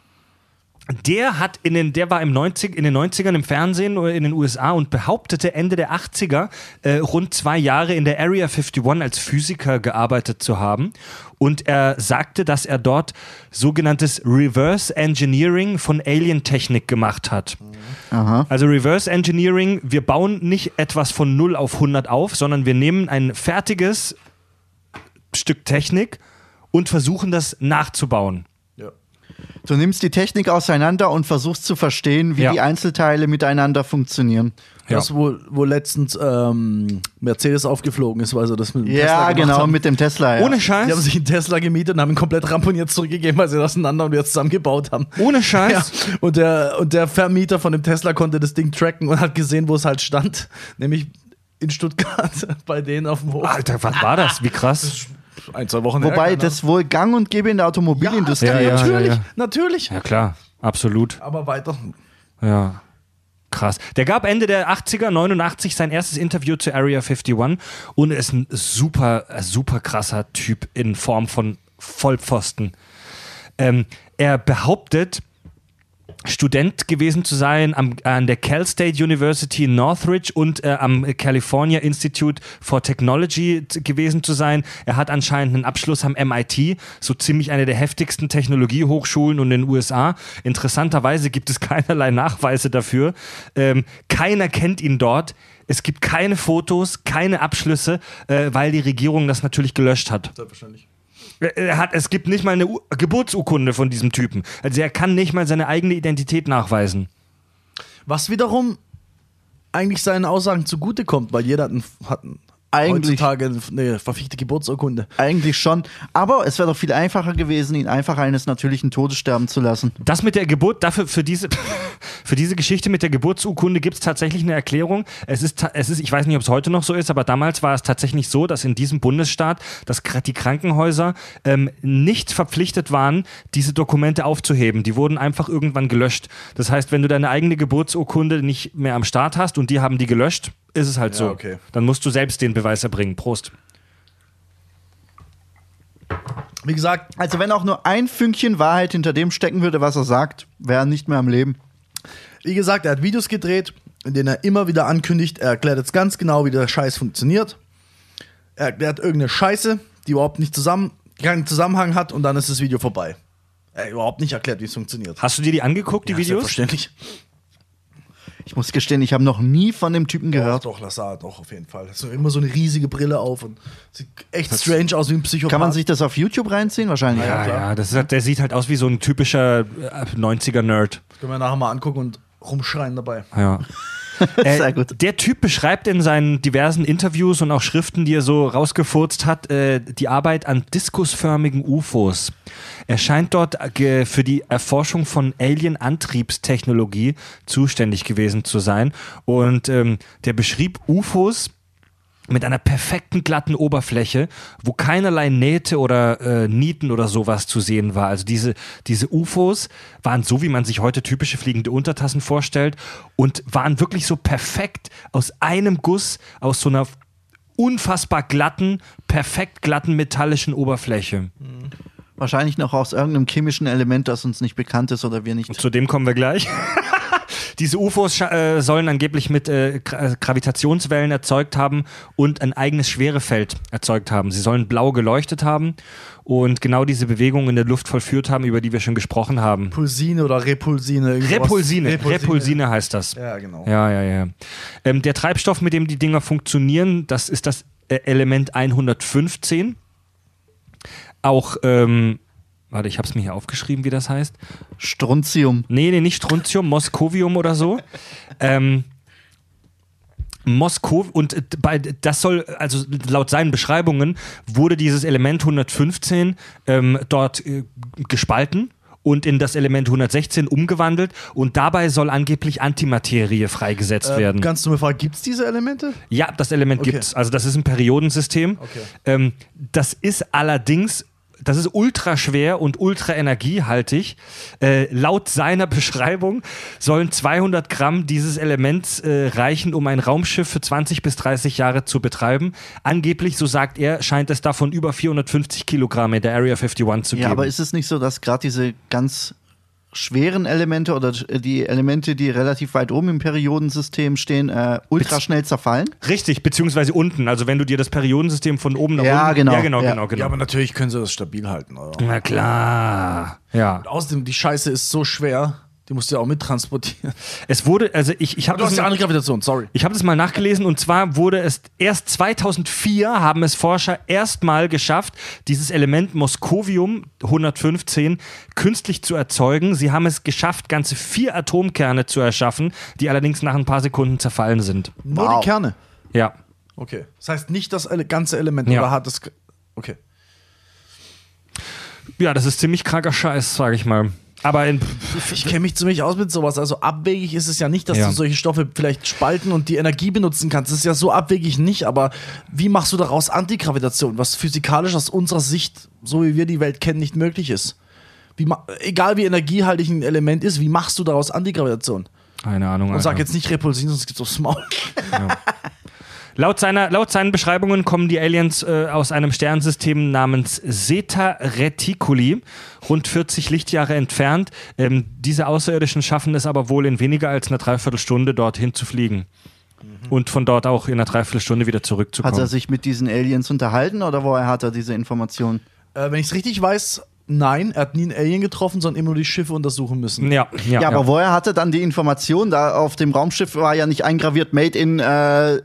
der hat in den, der war im 90, in den 90ern im Fernsehen oder in den USA und behauptete Ende der 80er äh, rund zwei Jahre in der Area 51 als Physiker gearbeitet zu haben. Und er sagte, dass er dort sogenanntes Reverse Engineering von Alien-Technik gemacht hat.
Aha.
Also Reverse Engineering, wir bauen nicht etwas von 0 auf 100 auf, sondern wir nehmen ein fertiges Stück Technik und versuchen das nachzubauen.
Du nimmst die Technik auseinander und versuchst zu verstehen, wie
Ja.
die Einzelteile miteinander funktionieren.
Ja.
Das, wo, wo letztens ähm, Mercedes aufgeflogen ist, weil sie das mit dem Tesla
Ja,
gemacht
genau,
haben.
mit dem Tesla. Ja.
Ohne
Die
Scheiß,
haben sich einen Tesla gemietet und haben ihn komplett ramponiert zurückgegeben, weil sie das auseinander und wieder zusammengebaut haben.
ohne Scheiß.
Ja, und der, und der Vermieter von dem Tesla konnte das Ding tracken und hat gesehen, wo es halt stand. Nämlich in Stuttgart (laughs) bei denen auf dem Hof.
Alter, was war das? Wie krass.
Ein, zwei Wochen
Wobei
her,
das wohl gang und gäbe in der Automobilindustrie.
Ja, ja,
natürlich,
ja.
natürlich.
Ja klar, absolut.
Aber weiter.
Ja. Krass. Der gab Ende der 80er, 89 sein erstes Interview zu Area 51 und ist ein super, super krasser Typ in Form von Vollpfosten. Ähm, er behauptet, Student gewesen zu sein am, an der Cal State University in Northridge und äh, am California Institute for Technology gewesen zu sein. Er hat anscheinend einen Abschluss am MIT, so ziemlich eine der heftigsten Technologiehochschulen in den USA. Interessanterweise gibt es (laughs) keinerlei Nachweise dafür. Ähm, keiner kennt ihn dort. Es gibt keine Fotos, keine Abschlüsse, äh, weil die Regierung das natürlich gelöscht hat.
Selbstverständlich.
Er hat, es gibt nicht mal eine U Geburtsurkunde von diesem Typen. Also er kann nicht mal seine eigene Identität nachweisen.
Was wiederum eigentlich seinen Aussagen zugutekommt, weil jeder hat, ein, hat
Eigentlich-
heutzutage eine verfichte Geburtsurkunde.
Eigentlich schon. Aber es wäre doch viel einfacher gewesen, ihn einfach eines natürlichen Todes sterben zu lassen.
Das mit der Geburt, dafür für diese, (laughs) für diese Geschichte mit der Geburtsurkunde gibt es tatsächlich eine Erklärung. Es ist, es ist, ich weiß nicht, ob es heute noch so ist, aber damals war es tatsächlich so, dass in diesem Bundesstaat, dass die Krankenhäuser ähm, nicht verpflichtet waren, diese Dokumente aufzuheben. Die wurden einfach irgendwann gelöscht. Das heißt, wenn du deine eigene Geburtsurkunde nicht mehr am Start hast und die haben die gelöscht, ist es halt
Ja,
so.
okay.
Dann musst du selbst den Beweis erbringen. Prost.
Wie gesagt,
Also wenn auch nur ein Fünkchen Wahrheit hinter dem stecken würde, was er sagt, wäre er nicht mehr am Leben.
wie gesagt, er hat Videos gedreht, in denen er immer wieder ankündigt, er erklärt jetzt ganz genau, wie der Scheiß funktioniert. Er erklärt irgendeine Scheiße, die überhaupt nicht zusammen, keinen Zusammenhang hat und dann ist das Video vorbei. Er hat überhaupt nicht erklärt, wie es funktioniert.
Hast du dir die angeguckt, die
Ja,
Videos?
Selbstverständlich.
Ich muss gestehen, ich habe noch nie von dem Typen gehört.
Doch, das sah doch auf jeden Fall. Das ist immer so eine riesige Brille auf und sieht echt strange aus wie ein Psychopath.
Kann man sich das auf YouTube reinziehen? Wahrscheinlich.
Ja,
klar.
ja, das ist, der sieht halt aus wie so ein typischer äh, 90er-Nerd.
Können wir nachher mal angucken und rumschreien dabei.
Ja. (laughs)
Sehr
Äh,
gut.
Der Typ beschreibt in seinen diversen Interviews und auch Schriften, die er so rausgefurzt hat, äh, die Arbeit an diskusförmigen UFOs. Er scheint dort äh, für die Erforschung von Alien-Antriebstechnologie zuständig gewesen zu sein. Und ähm, der beschrieb UFOs mit einer perfekten glatten Oberfläche, wo keinerlei Nähte oder äh, Nieten oder sowas zu sehen war. Also diese, diese UFOs waren so, wie man sich heute typische fliegende Untertassen vorstellt und waren wirklich so perfekt aus einem Guss, aus so einer unfassbar glatten, perfekt glatten metallischen Oberfläche.
Wahrscheinlich noch aus irgendeinem chemischen Element, das uns nicht bekannt ist oder wir nicht.
Zu dem kommen wir gleich. (laughs) Diese UFOs äh, sollen angeblich mit äh, äh, Gravitationswellen erzeugt haben und ein eigenes Schwerefeld erzeugt haben. Sie sollen blau geleuchtet haben und genau diese Bewegungen in der Luft vollführt haben, über die wir schon gesprochen haben.
Pulsine oder Repulsine. irgendwas.
Repulsine, Repulsine heißt das.
Ja, genau.
Ja, ja, ja. Ähm, der Treibstoff, mit dem die Dinger funktionieren, das ist das äh, Element 115. Auch, ähm, warte, ich habe es mir hier aufgeschrieben, wie das heißt.
Strontium.
Nee, nee, nicht Strontium, Moskovium oder so. ähm, Moskow und bei, das soll, also laut seinen Beschreibungen, wurde dieses Element 115 ähm, dort äh, gespalten und in das Element 116 umgewandelt und dabei soll angeblich Antimaterie freigesetzt
Äh,
werden.
Ganz dumme Frage, gibt es diese Elemente?
Ja, das Element
Okay.
gibt's. Also das ist ein Periodensystem.
Okay.
Ähm, das ist allerdings, das ist ultra schwer und ultra energiehaltig. Äh, laut seiner (laughs) Beschreibung sollen 200 Gramm dieses Elements äh, reichen, um ein Raumschiff für 20 bis 30 Jahre zu betreiben. Angeblich, so sagt er, scheint es davon über 450 Kilogramm in der Area 51 zu
Ja,
geben.
aber ist es nicht so, dass gerade diese ganz schweren Elemente oder die Elemente, die relativ weit oben im Periodensystem stehen, äh, ultra schnell zerfallen?
Richtig, beziehungsweise unten. Also wenn du dir das Periodensystem von oben nach
Ja,
unten...
genau.
Ja, genau,
Ja.
genau, genau.
Ja, aber natürlich können sie das stabil halten. Oder?
Na klar. Ja.
Außerdem, die Scheiße ist so schwer, Die musst du ja auch mittransportieren. (laughs)
Es wurde, also ich, ich habe
Du hast
das,
ja
mal-
andere Gravitation, sorry.
ich hab das mal nachgelesen und zwar wurde es erst 2004 haben es Forscher erstmal geschafft, dieses Element Moskovium 115 künstlich zu erzeugen. Sie haben es geschafft, ganze vier Atomkerne zu erschaffen, die allerdings nach ein paar Sekunden zerfallen sind.
Nur
Wow.
die Kerne.
Ja.
Okay. Das heißt nicht das ganze Element
Ja.
oder hat das. ge- Okay.
Ja, das ist ziemlich kranker Scheiß, sage ich mal. Aber in,
Ich kenne mich ziemlich aus mit sowas. Also abwegig ist es ja nicht, dass
Ja.
du solche Stoffe vielleicht spalten und die Energie benutzen kannst. Das ist ja so abwegig nicht, aber wie machst du daraus Antigravitation, was physikalisch aus unserer Sicht, so wie wir die Welt kennen, nicht möglich ist? Wie egal wie energiehaltig ein Element ist, wie machst du daraus Antigravitation?
keine Ahnung.
Und
Alter.
sag jetzt nicht Repulsin, sonst gibt's aufs Maul. (laughs)
Laut, seiner, laut seinen Beschreibungen kommen die Aliens äh, aus einem Sternensystem namens Zeta Reticuli, rund 40 Lichtjahre entfernt. Ähm, diese Außerirdischen schaffen es aber wohl in weniger als einer Dreiviertelstunde dorthin zu fliegen. Und von dort auch in einer Dreiviertelstunde wieder
Hat
zurückzukommen.
er sich mit diesen Aliens unterhalten oder woher hat er diese Informationen?
Äh, wenn ich es richtig weiß, nein, er hat nie einen Alien getroffen, sondern immer nur die Schiffe untersuchen müssen.
ja, ja,
Ja, aber woher hat er dann die Information? Da auf dem Raumschiff war ja nicht eingraviert Made in äh,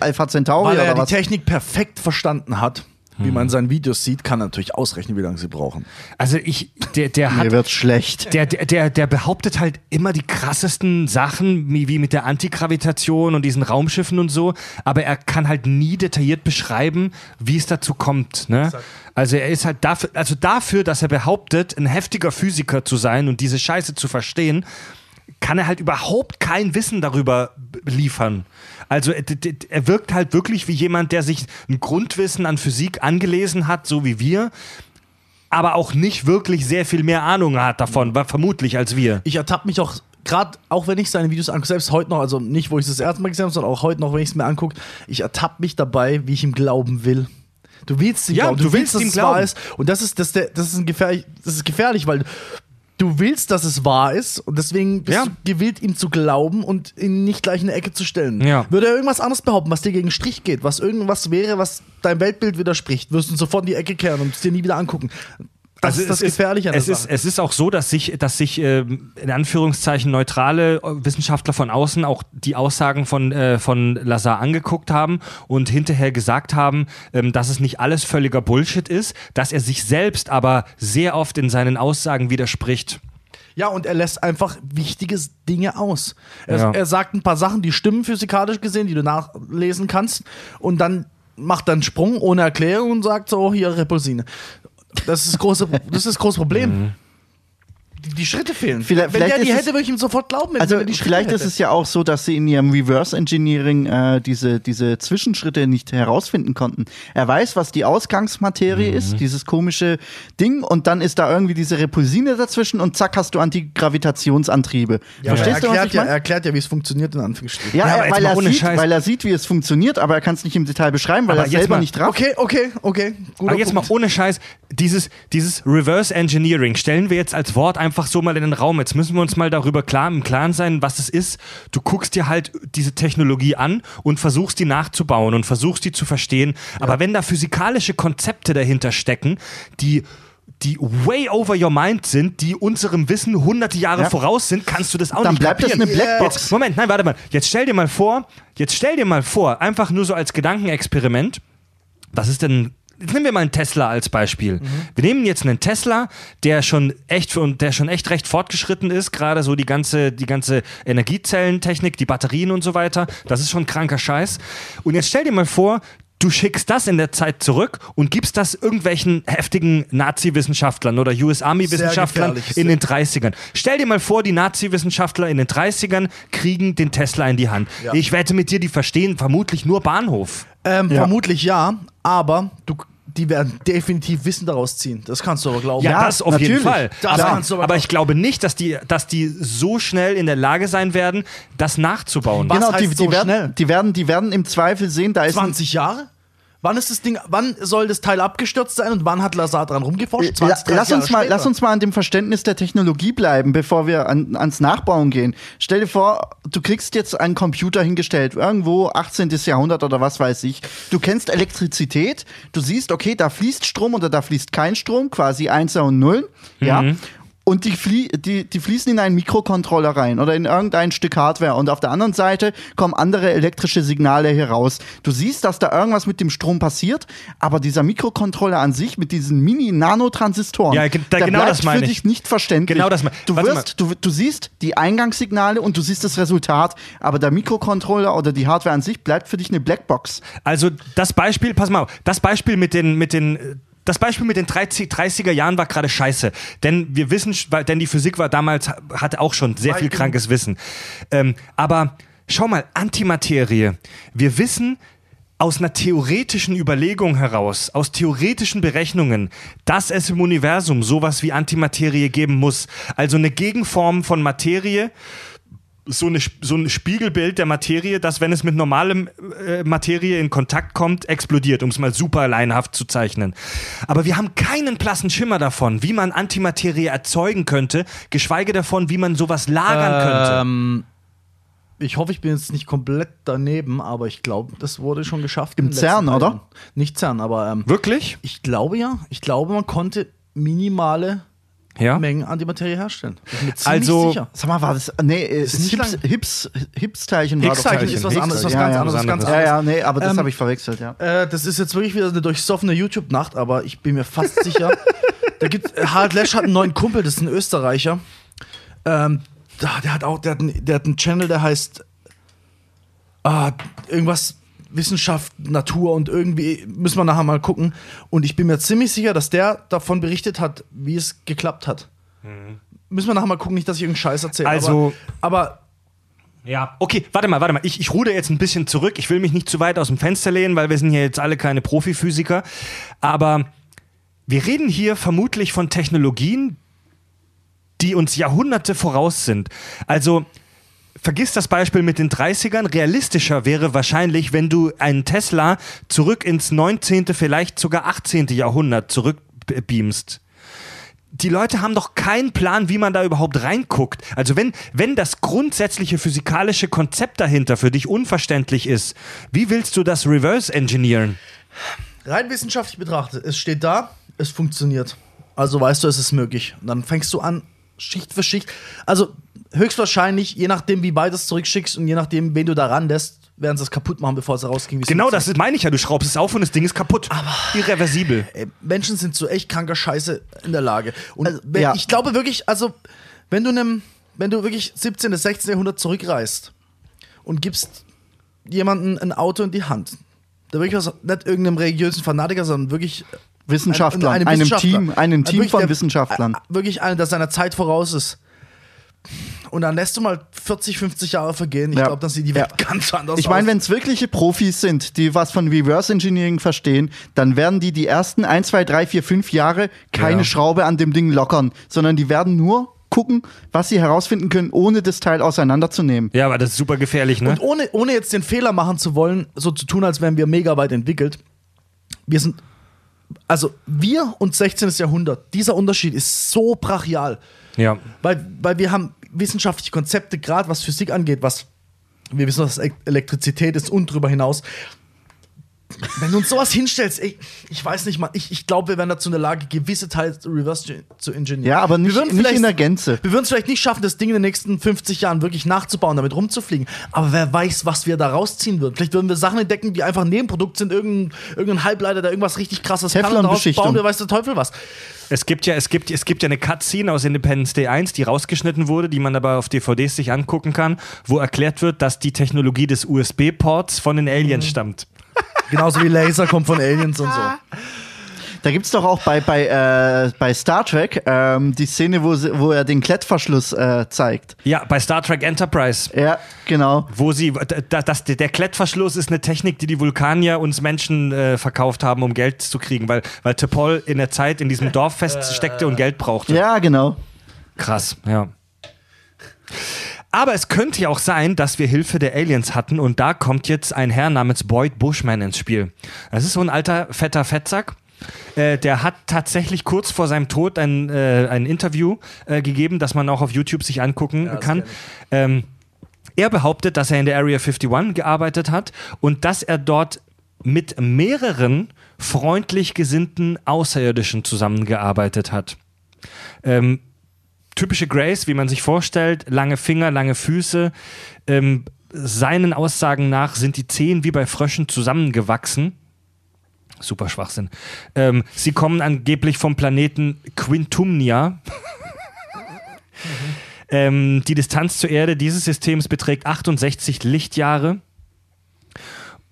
Alpha Centauri
Weil er
oder
die
was?
Technik perfekt verstanden hat, wie
Hm.
man in seinen Videos sieht, kann er natürlich ausrechnen, wie lange sie brauchen.
Also ich, der, der hat
Mir wird schlecht.
Der, der, der, der behauptet halt immer die krassesten Sachen, wie wie mit der Antigravitation und diesen Raumschiffen und so, aber er kann halt nie detailliert beschreiben, wie es dazu kommt. Ne? Also er ist halt dafür, also dafür, dass er behauptet, ein heftiger Physiker zu sein und diese Scheiße zu verstehen, kann er halt überhaupt kein Wissen darüber liefern. Also er, wirkt halt wirklich wie jemand, der sich ein Grundwissen an Physik angelesen hat, so wie wir, aber auch nicht wirklich sehr viel mehr Ahnung hat davon, war vermutlich als wir.
Ich ertappe mich auch, gerade auch wenn ich seine Videos angucke, selbst heute noch, also nicht, wo ich es das erste Mal gesehen habe, sondern auch heute noch, wenn ich es mir angucke, ich ertappe mich dabei, wie ich ihm glauben will. Du willst ihm
Ja,
glauben,
du willst
dass
ihm
es wahr ist. Und das ist, das, der, das ist, ein gefährlich, das ist gefährlich, weil du willst, dass es wahr ist und deswegen bist
Ja.
du gewillt, ihm zu glauben und ihn nicht gleich in eine Ecke zu stellen.
Ja.
Würde er irgendwas anderes behaupten, was dir gegen den Strich geht, was irgendwas wäre, was deinem Weltbild widerspricht, wirst du sofort in die Ecke kehren und es dir nie wieder angucken. Das ist das
Also es
Gefährliche
es ist, es ist auch so, dass sich, dass sich ähm, in Anführungszeichen neutrale äh, Wissenschaftler von außen auch die Aussagen von, äh, von Lazar angeguckt haben und hinterher gesagt haben, ähm, dass es nicht alles völliger Bullshit ist, dass er sich selbst aber sehr oft in seinen Aussagen widerspricht.
Ja, und er lässt einfach wichtige Dinge aus. Er,
Ja.
er sagt ein paar Sachen, die stimmen physikalisch gesehen, die du nachlesen kannst, und dann macht einen Sprung ohne Erklärung und sagt so, hier Repulsine. Das ist das große, das ist das große Problem. Die, die Schritte fehlen.
Vielleicht-
wenn
vielleicht
der die
ist
hätte,
es-
würde ich ihm sofort glauben.
Also
wenn die Schritte
vielleicht ist es ja auch so, dass sie in ihrem Reverse Engineering äh, diese, diese Zwischenschritte nicht herausfinden konnten. Er weiß, was die Ausgangsmaterie
Mhm.
ist, dieses komische Ding, und dann ist da irgendwie diese Repulsine dazwischen und zack hast du Antigravitationsantriebe.
Ja, aber er
Verstehst du, was
erklärt,
ich
ja, er
meine?
erklärt ja, wie es funktioniert, in Anführungsstrichen.
Ja,
Ja,
er, weil,
mal
er sieht,
Scheiß.
weil er sieht, wie es funktioniert, aber er kann es nicht im Detail beschreiben, weil
Aber
er
jetzt
selber
mal-
nicht drauf
Okay, okay, okay. Guter
Aber jetzt mal
Punkt.
ohne Scheiß, dieses, dieses Reverse Engineering stellen wir jetzt als Wort einfach so mal in den Raum. Jetzt müssen wir uns mal darüber klar im Klaren sein, was es ist. Du guckst dir halt diese Technologie an und versuchst die nachzubauen und versuchst die zu verstehen. Aber wenn da physikalische Konzepte dahinter stecken, die die way over your mind sind, die unserem Wissen hunderte Jahre
Ja.
voraus sind, kannst du das auch
Dann
nicht
bleibt das eine Blackbox.
Jetzt, Moment, nein, warte mal. Jetzt stell dir mal vor, jetzt stell dir mal vor, einfach nur so als Gedankenexperiment, was ist denn. Jetzt nehmen wir mal einen Tesla als Beispiel. Wir nehmen jetzt einen Tesla, der schon echt für, der schon echt recht fortgeschritten ist, gerade so die ganze, die ganze Energiezellentechnik, die Batterien und so weiter. Das ist schon kranker Scheiß. Und jetzt stell dir mal vor, du schickst das in der Zeit zurück und gibst das irgendwelchen heftigen Nazi-Wissenschaftlern oder US Army-Wissenschaftlern
gefährlich.
in den 30ern. Stell dir mal vor, die Nazi-Wissenschaftler in den 30ern kriegen den Tesla in die Hand.
Ja.
Ich wette mit dir, die verstehen vermutlich nur Bahnhof.
Ähm,
Ja.
Vermutlich ja, aber du, die werden definitiv Wissen daraus ziehen. Das kannst du aber glauben.
Ja,
Ja,
das auf jeden
natürlich.
Fall.
Das
aber,
kannst du aber
aber ich glaube nicht, dass die, dass die so schnell in der Lage sein werden, das nachzubauen.
Was
Genau, die,
heißt
die,
so
werden,
schnell?
die, werden, die werden im Zweifel sehen, da ist ein
20 Jahre? Wann ist das Ding, wann soll das Teil abgestürzt sein und wann hat Lazar dran rumgeforscht? 20,
La-
30
lass, uns
Jahre
mal,
später.
lass uns mal an dem Verständnis der Technologie bleiben, bevor wir an, ans Nachbauen gehen. Stell dir vor, du kriegst jetzt einen Computer hingestellt, irgendwo 18. Jahrhundert oder was weiß ich. Du kennst Elektrizität, du siehst, okay, da fließt Strom oder da fließt kein Strom, quasi Einser und Nullen. Ja. Und die, flie die, die fließen in einen Mikrocontroller rein oder in irgendein Stück Hardware und auf der anderen Seite kommen andere elektrische Signale heraus. Du siehst, dass da irgendwas mit dem Strom passiert, aber dieser Mikrocontroller an sich mit diesen Mini-Nanotransistoren,
Ja, da-
der
genau
bleibt für
ich.
dich nicht verständlich.
Genau das meine-
du, wirst, du, du siehst die Eingangssignale und du siehst das Resultat, aber der Mikrocontroller oder die Hardware an sich bleibt für dich eine Blackbox.
Also das Beispiel, pass mal auf, das Beispiel mit den, mit den, äh, das Beispiel mit den 30, 30er Jahren war gerade scheiße. Denn wir wissen, denn die Physik war damals, hatte auch schon sehr viel krankes Wissen. Ähm, aber schau mal, Antimaterie. Wir wissen, aus einer theoretischen Überlegung heraus, aus theoretischen Berechnungen, dass es im Universum sowas wie Antimaterie geben muss. Also eine Gegenform von Materie, so, eine, so ein Spiegelbild der Materie, das, wenn es mit normalem äh, Materie in Kontakt kommt, explodiert, um es mal super laienhaft zu zeichnen. Aber wir haben keinen blassen Schimmer davon, wie man Antimaterie erzeugen könnte, geschweige davon, wie man sowas lagern könnte.
Ähm, ich hoffe, ich bin jetzt nicht komplett daneben, aber ich glaube, das wurde schon geschafft.
Im CERN, oder?
Nicht CERN, aber ähm,
Wirklich?
ich glaube ja. Ich glaube, man konnte minimale
Ja.
Mengen Antimaterie herstellen. Ich bin mir ziemlich
Also-
sicher.
Sag mal, war das. Nee, äh,
Ist nicht
Hips, Hips, Hipsteilchen war doch
Higgs-Teilchen
gleich.
ist was anderes, was
ja,
ganz
ja.
anderes,
was
ganz
anderes.
Ja, ja, nee, aber das
Ähm,
habe ich verwechselt, ja.
Äh, das ist jetzt wirklich wieder eine durchsoffene YouTube-Nacht, aber ich bin mir fast (laughs) sicher. Da gibt Harald Lesch hat einen neuen Kumpel, das ist ein Österreicher. Ähm, da- der hat auch, der hat, einen, der hat einen Channel, der heißt ah, irgendwas Wissenschaft, Natur und irgendwie müssen wir nachher mal gucken. Und ich bin mir ziemlich sicher, dass der davon berichtet hat, wie es geklappt hat. Müssen wir nachher mal gucken, nicht, dass ich irgendeinen Scheiß erzähle.
Also-
aber, aber
Ja, okay, warte mal, warte mal. Ich, ich ruder jetzt ein bisschen zurück. Ich will mich nicht zu weit aus dem Fenster lehnen, weil wir sind hier jetzt alle keine Profiphysiker. Aber wir reden hier vermutlich von Technologien, die uns Jahrhunderte voraus sind. Also vergiss das Beispiel mit den 30ern. Realistischer wäre wahrscheinlich, wenn du einen Tesla zurück ins 19., vielleicht sogar 18. Jahrhundert zurückbeamst die Leute haben doch keinen Plan, wie man da überhaupt reinguckt. Also wenn, wenn das grundsätzliche physikalische Konzept dahinter für dich unverständlich ist, wie willst du das reverse engineeren?
rein wissenschaftlich betrachtet, es steht da, es funktioniert. Also weißt du, es ist möglich. Und dann fängst du an, Schicht für Schicht. Also höchstwahrscheinlich, je nachdem, wie weit du es zurückschickst und je nachdem, wen du da ran lässt, werden sie es kaputt machen, bevor es rausging. wie es
Genau das ist- meine ich ja. Du schraubst es auf und das Ding ist kaputt. Irreversibel.
Ey, Menschen sind zu echt kranker Scheiße in der Lage. Und
Also,
wenn,
ja.
ich glaube wirklich, also, wenn du einem, wenn du wirklich 17. bis 16. Jahrhundert zurückreist und gibst jemandem ein Auto in die Hand, der wirklich was, nicht irgendeinem religiösen Fanatiker, sondern wirklich
Wissenschaftler,
einem
einem
Wissenschaftler.
Team, einem Team von
der-
Wissenschaftlern.
Wirklich einer, der seiner Zeit voraus ist. Und dann lässt du mal 40, 50 Jahre vergehen. Ich
Ja.
glaube, dann sieht die Welt
Ja.
ganz anders
Ich meine,
aus.
wenn es wirkliche Profis sind, die was von Reverse Engineering verstehen, dann werden die die ersten 1, 2, 3, 4, 5 Jahre keine
Ja.
Schraube an dem Ding lockern, sondern die werden nur gucken, was sie herausfinden können, ohne das Teil auseinanderzunehmen.
Ja, aber das ist super gefährlich, ne?
Und ohne, ohne jetzt den Fehler machen zu wollen, so zu tun, als wären wir mega weit entwickelt, wir sind, also wir und 16. Jahrhundert, dieser Unterschied ist so brachial.
Ja.
Weil, weil wir haben wissenschaftliche Konzepte, gerade was Physik angeht, was wir wissen, was Elektrizität ist und darüber hinaus. Wenn du uns sowas hinstellst, ey, ich weiß nicht mal, ich, ich glaube, wir wären dazu in der Lage, gewisse Teile reverse zu ingenieren.
Ja, aber nicht,
Wir würden
nicht
vielleicht-
in der Gänze.
Wir würden es vielleicht nicht schaffen, das Ding in den nächsten 50 Jahren wirklich nachzubauen, damit rumzufliegen. Aber wer weiß, was wir da rausziehen würden. Vielleicht würden wir Sachen entdecken, die einfach ein Nebenprodukt sind, irgendein, irgendein Halbleiter, der irgendwas richtig krasses kann und daraus bauen wir weiß der Teufel was.
Es gibt ja, es gibt, es gibt ja eine Cutscene aus Independence Day 1, die rausgeschnitten wurde, die man aber auf DVDs sich angucken kann, wo erklärt wird, dass die Technologie des USB-Ports von den Aliens stammt.
Genauso wie Laser kommt von Aliens und so.
Da gibt es doch auch bei, bei, äh, bei Star Trek ähm, die Szene, wo, sie, wo er den Klettverschluss äh, zeigt.
Ja, bei Star Trek Enterprise.
Ja, genau.
Wo sie, da- das, der Klettverschluss ist eine Technik, die die Vulkanier uns Menschen äh, verkauft haben, um Geld zu kriegen, weil, weil T'Pol in der Zeit in diesem Dorf feststeckte und Geld brauchte.
Ja, genau.
Krass, ja. Aber es könnte ja auch sein, dass wir Hilfe der Aliens hatten und da kommt jetzt ein Herr namens Boyd Bushman ins Spiel. Das ist so ein alter, fetter Fettsack. Äh, der hat tatsächlich kurz vor seinem Tod ein, äh, ein Interview äh, gegeben, das man auch auf YouTube sich angucken
das
kann. Ähm, er behauptet, dass er in der Area 51 gearbeitet hat und dass er dort mit mehreren freundlich gesinnten Außerirdischen zusammengearbeitet hat. Ähm, typische Grace, wie man sich vorstellt, lange Finger, lange Füße. Ähm, seinen Aussagen nach sind die Zehen wie bei Fröschen zusammengewachsen. Super Schwachsinn. Ähm, sie kommen angeblich vom Planeten Quintumnia. (laughs) ähm, die Distanz zur Erde dieses Systems beträgt 68 Lichtjahre.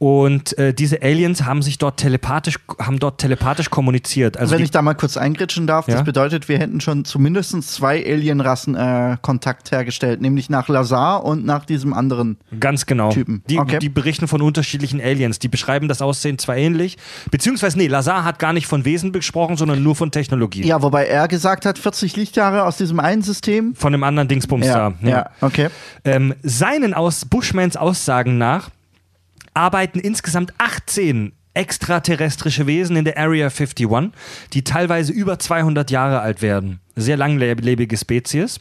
Und äh, diese Aliens haben sich dort telepathisch, haben dort telepathisch kommuniziert. Also
Wenn ich da mal kurz eingritschen darf,
Ja?
das bedeutet, wir hätten schon zumindest zwei Alienrassen äh, Kontakt hergestellt, nämlich nach Lazar und nach diesem anderen.
Ganz genau.
Typen.
Die,
Okay.
die berichten von unterschiedlichen Aliens. Die beschreiben das Aussehen zwar ähnlich, beziehungsweise, nee, Lazar hat gar nicht von Wesen gesprochen, sondern nur von Technologie.
Ja, wobei er gesagt hat, 40 Lichtjahre aus diesem einen System.
Von dem anderen Dingsbums
Ja,
da.
ja, okay.
Ähm, seinen aus Bushmans Aussagen nach arbeiten insgesamt 18 extraterrestrische Wesen in der Area 51, die teilweise über 200 Jahre alt werden. Sehr langlebige Spezies.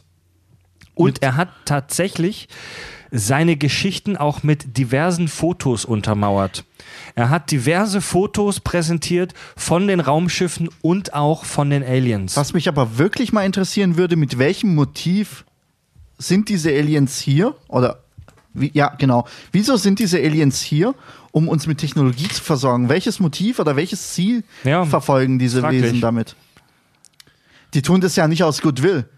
Und er hat tatsächlich seine Geschichten auch mit diversen Fotos untermauert. Er hat diverse Fotos präsentiert von den Raumschiffen und auch von den Aliens.
Was mich aber wirklich mal interessieren würde, mit welchem Motiv sind diese Aliens hier? Oder wie, ja, genau. Wieso sind diese Aliens hier, um uns mit Technologie zu versorgen? Welches Motiv oder welches Ziel
Ja,
verfolgen diese
fraglich.
Wesen damit? Die tun das ja nicht aus Goodwill.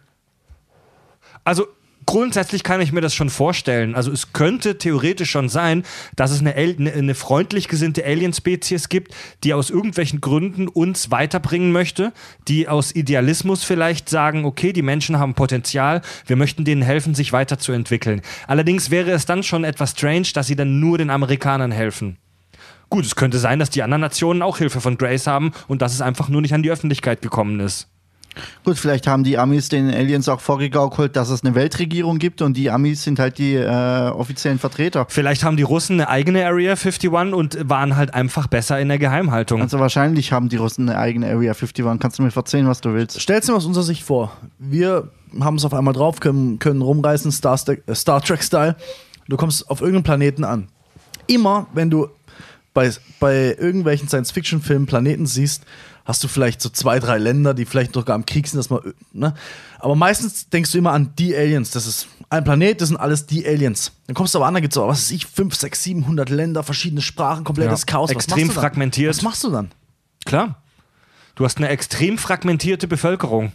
Also grundsätzlich kann ich mir das schon vorstellen. Also es könnte theoretisch schon sein, dass es eine, eine, eine freundlich gesinnte Alien-Spezies gibt, die aus irgendwelchen Gründen uns weiterbringen möchte, die aus Idealismus vielleicht sagen, okay, die Menschen haben Potenzial, wir möchten denen helfen, sich weiterzuentwickeln. Allerdings wäre es dann schon etwas strange, dass sie dann nur den Amerikanern helfen. Gut, es könnte sein, dass die anderen Nationen auch Hilfe von Grace haben und dass es einfach nur nicht an die Öffentlichkeit gekommen ist.
Gut, vielleicht haben die Amis den Aliens auch vorgegaukelt, dass es eine Weltregierung gibt und die Amis sind halt die äh, offiziellen Vertreter.
Vielleicht haben die Russen eine eigene Area 51 und waren halt einfach besser in der Geheimhaltung.
Also wahrscheinlich haben die Russen eine eigene Area 51. Kannst du mir verzeihen, was du willst?
Stell's dir aus unserer Sicht vor. Wir haben es auf einmal drauf, können, können rumreißen, Star, äh, Star Trek-Style. Du kommst auf irgendeinem Planeten an. Immer, wenn du bei, bei irgendwelchen Science-Fiction-Filmen Planeten siehst, hast du vielleicht so zwei, drei Länder, die vielleicht sogar am Krieg sind, dass man, ne? Aber meistens denkst du immer an die Aliens. Das ist ein Planet, das sind alles die Aliens. Dann kommst du aber an, da gibt es, was weiß ich, 5, 6, 700 Länder, verschiedene Sprachen, komplettes
Ja,
Chaos. Was
extrem fragmentiert.
Was machst du dann?
Klar. Du hast eine extrem fragmentierte Bevölkerung.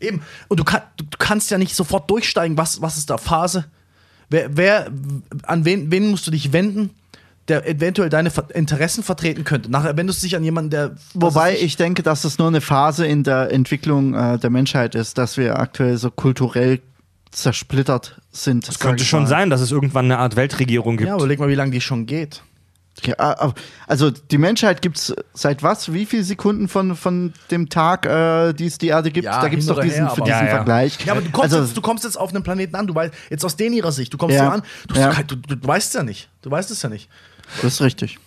Eben. Und du, kann, du kannst ja nicht sofort durchsteigen, was, was ist da Phase? Wer, wer, an wen, wen musst du dich wenden, der eventuell deine Interessen vertreten könnte? Nachher wendest du dich an jemanden, der.
Wobei ich denke, dass es nur eine Phase in der Entwicklung äh, der Menschheit ist, dass wir aktuell so kulturell zersplittert sind.
Es könnte schon sein, dass es irgendwann eine Art Weltregierung gibt.
Ja, überleg mal, wie lange die schon geht.
Ja, aber- also die Menschheit gibt es seit was? Wie viele Sekunden von, von dem Tag, äh, die es die Erde gibt?
Ja,
da gibt es doch diesen,
her,
diesen
Ja, ja.
Vergleich.
Ja, aber du kommst,
also,
jetzt, du kommst jetzt auf einem Planeten an, du weißt, jetzt aus denen ihrer Sicht, du kommst
Ja.
hier an, du,
Ja.
du, du, du weißt es ja nicht. Du weißt es ja nicht.
Das ist richtig.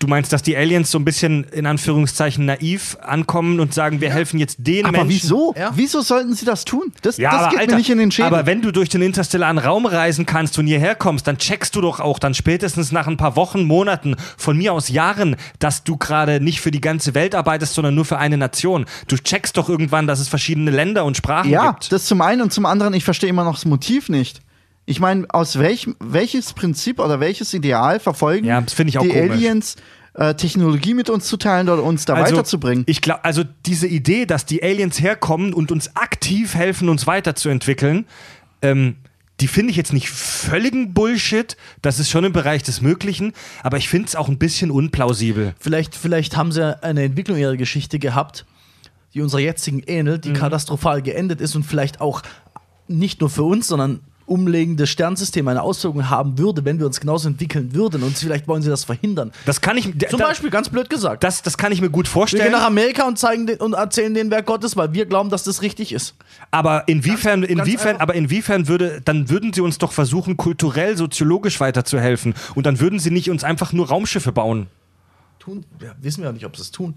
Du meinst, dass die Aliens so ein bisschen in Anführungszeichen naiv ankommen und sagen, wir helfen jetzt den
Aber
Menschen.
wieso?
Ja.
Wieso sollten sie das tun? Das,
Ja,
das
aber
geht
Alter,
mir nicht in den Schädel.
aber wenn du durch den interstellaren Raum reisen kannst und hierher kommst, dann checkst du doch auch dann spätestens nach ein paar Wochen, Monaten, von mir aus Jahren, dass du gerade nicht für die ganze Welt arbeitest, sondern nur für eine Nation. Du checkst doch irgendwann, dass es verschiedene Länder und Sprachen
ja,
gibt.
das zum einen und zum anderen, ich verstehe immer noch das Motiv nicht. Ich meine, aus welchem, welches Prinzip oder welches Ideal verfolgen
Ja, das finde ich auch
die
komisch.
Aliens, äh, Technologie mit uns zu teilen oder uns da weiterzubringen?
Ich glaube, also diese Idee, dass die Aliens herkommen und uns aktiv helfen, uns weiterzuentwickeln, ähm, die finde ich jetzt nicht völligen Bullshit. Das ist schon im Bereich des Möglichen, aber ich finde es auch ein bisschen unplausibel.
Vielleicht, vielleicht haben sie eine Entwicklung ihrer Geschichte gehabt, die unserer jetzigen ähnelt,
Mhm.
die katastrophal geendet ist und vielleicht auch nicht nur für uns, sondern umlegendes Sternsystem eine Auswirkung haben würde, wenn wir uns genauso entwickeln würden. Und vielleicht wollen sie das verhindern.
Das kann ich.
Zum
da,
Beispiel, ganz blöd gesagt.
Das, das kann ich mir gut
wir
vorstellen.
gehen nach Amerika und zeigen den, und erzählen den Werk Gottes, weil wir glauben, dass das richtig ist.
Aber inwiefern,
Ganz- ganz
inwiefern,
einfach.
aber inwiefern würde, dann würden sie uns doch versuchen, kulturell, soziologisch weiterzuhelfen. Und dann würden sie nicht uns einfach nur Raumschiffe bauen.
Tun, ja, wissen wir ja nicht, ob sie es tun.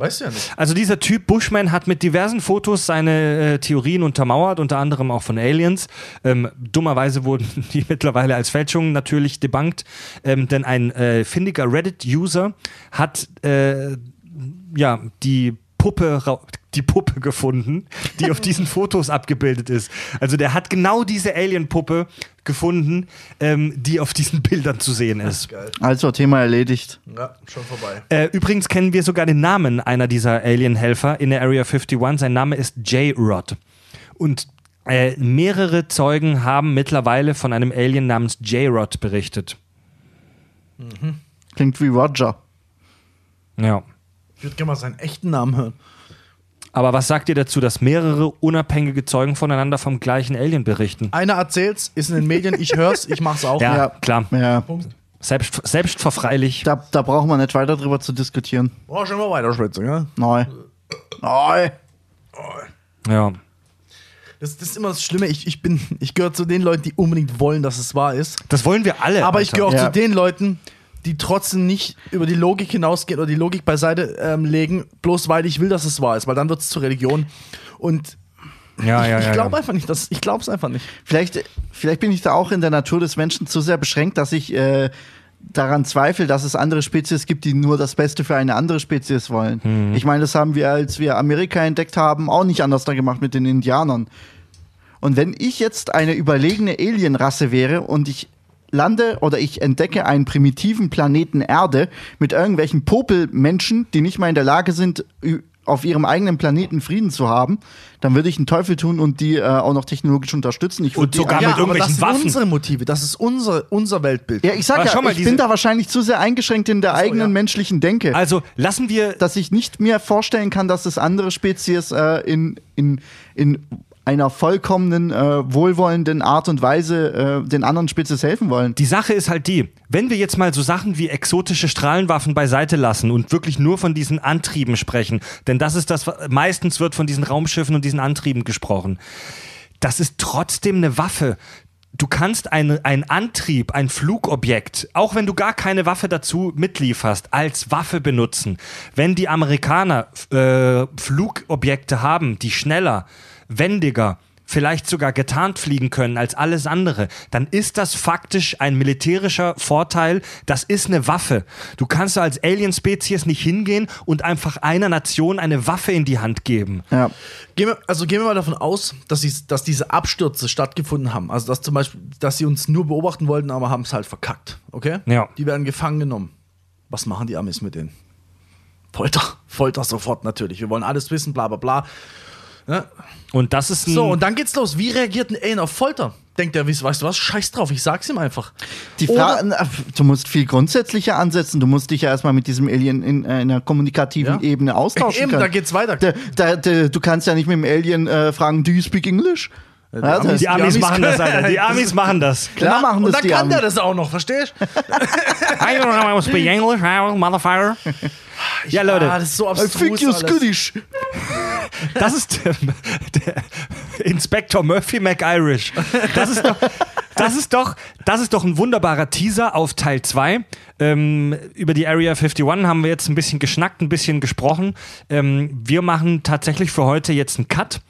Weißt du ja nicht.
Also dieser Typ Bushman hat mit diversen Fotos seine äh, Theorien untermauert, unter anderem auch von Aliens. Ähm, dummerweise wurden (laughs) die mittlerweile als Fälschungen natürlich debunked, ähm, denn ein äh, findiger Reddit-User hat äh, ja die Puppe, die Puppe gefunden, die auf diesen (laughs) Fotos abgebildet ist. Also der hat genau diese Alien-Puppe gefunden, ähm, die auf diesen Bildern zu sehen ist.
Also, Thema erledigt.
Ja, schon vorbei.
Äh, übrigens kennen wir sogar den Namen einer dieser Alien-Helfer in der Area 51. Sein Name ist J-Rod. Und äh, mehrere Zeugen haben mittlerweile von einem Alien namens J-Rod berichtet.
Klingt wie Roger.
Ja.
Ich würde gerne mal seinen echten Namen hören.
Aber was sagt ihr dazu, dass mehrere unabhängige Zeugen voneinander vom gleichen Alien berichten?
Einer erzählt's, ist in den Medien, ich hör's, ich mach's auch.
Ja,
Ja.
klar.
Ja,
Selbst, selbstverfreilich.
da, da brauchen wir nicht weiter drüber zu diskutieren.
Oh, schon mal weiter schwitzen, ja?
Neu. Neu.
Ja.
Das, das ist immer das Schlimme. Ich, ich bin, ich gehöre zu den Leuten, die unbedingt wollen, dass es wahr ist.
Das wollen wir alle.
Aber ich
Alter.
gehöre auch
Ja.
zu den Leuten, die trotzdem nicht über die Logik hinausgehen oder die Logik beiseite ähm, legen, bloß weil ich will, dass es wahr ist, weil dann wird es zur Religion. Und
Ja, ja,
ich
ja.
glaube
ja.
einfach nicht, dass, ich glaube es einfach nicht.
Vielleicht, vielleicht bin ich da auch in der Natur des Menschen zu sehr beschränkt, dass ich äh, daran zweifle, dass es andere Spezies gibt, die nur das Beste für eine andere Spezies wollen.
Mhm.
Ich meine, das haben wir, als wir Amerika entdeckt haben, auch nicht anders da gemacht mit den Indianern. Und wenn ich jetzt eine überlegene Alienrasse wäre und ich lande oder ich entdecke einen primitiven Planeten Erde mit irgendwelchen Popelmenschen, die nicht mal in der Lage sind, auf ihrem eigenen Planeten Frieden zu haben, dann würde ich einen Teufel tun und die äh, auch noch technologisch unterstützen. Ich
Und
die
sogar
einfach-
mit
aber das
irgendwelchen
sind
Waffen.
unsere Motive, das ist unser, unser Weltbild.
Ja, ich sag ja,
mal,
ich bin da wahrscheinlich zu sehr eingeschränkt in der eigenen
ja.
menschlichen Denke,
Also lassen wir.
dass ich nicht mir vorstellen kann, dass es andere Spezies äh, in, in, in einer vollkommenen, äh, wohlwollenden Art und Weise äh, den anderen Spezies helfen wollen.
Die Sache ist halt die, wenn wir jetzt mal so Sachen wie exotische Strahlenwaffen beiseite lassen und wirklich nur von diesen Antrieben sprechen, denn das ist das, meistens wird von diesen Raumschiffen und diesen Antrieben gesprochen. Das ist trotzdem eine Waffe. Du kannst einen Antrieb, ein Flugobjekt, auch wenn du gar keine Waffe dazu mitlieferst, als Waffe benutzen. Wenn die Amerikaner äh, Flugobjekte haben, die schneller, wendiger, vielleicht sogar getarnt fliegen können als alles andere, dann ist das faktisch ein militärischer Vorteil. Das ist eine Waffe. Du kannst als Alien-Spezies nicht hingehen und einfach einer Nation eine Waffe in die Hand geben.
Ja.
Gehen wir, also gehen wir mal davon aus, dass, sie, dass diese Abstürze stattgefunden haben. Also dass zum Beispiel, dass sie uns nur beobachten wollten, aber haben es halt verkackt. Okay?
Ja.
Die werden gefangen genommen. Was machen die Amis mit denen? Folter. Folter sofort natürlich. Wir wollen alles wissen, bla bla bla. Ja.
Und das ist ein
So, und dann geht's los. Wie reagiert ein Alien auf Folter? Denkt er, weißt du was? Scheiß drauf, ich sag's ihm einfach.
Die
Oder-
na, du musst viel grundsätzlicher ansetzen. Du musst dich ja erstmal mit diesem Alien in, äh, in einer kommunikativen
Ja.
Ebene austauschen
Eben,
können.
da geht's weiter.
Da, da, da, du kannst ja nicht mit dem Alien äh, fragen, do you speak English? Ja,
Amis-
die Amis,
Amis
machen das, (laughs) Alter. Die Amis machen das.
Klar machen
und
das
dann
die
kann der
Amis.
das auch noch, verstehst du? (laughs)
I don't know how to speak English, motherfucker. (laughs) Ja, Leute.
Ah, das ist so
I
abstrus
think you're.
Das ist der, der Inspector Murphy McIrish. Das ist doch, das ist doch, das ist doch ein wunderbarer Teaser auf Teil 2. Ähm, über die Area 51 haben wir jetzt ein bisschen geschnackt, ein bisschen gesprochen. Ähm, wir machen tatsächlich für heute jetzt einen Cut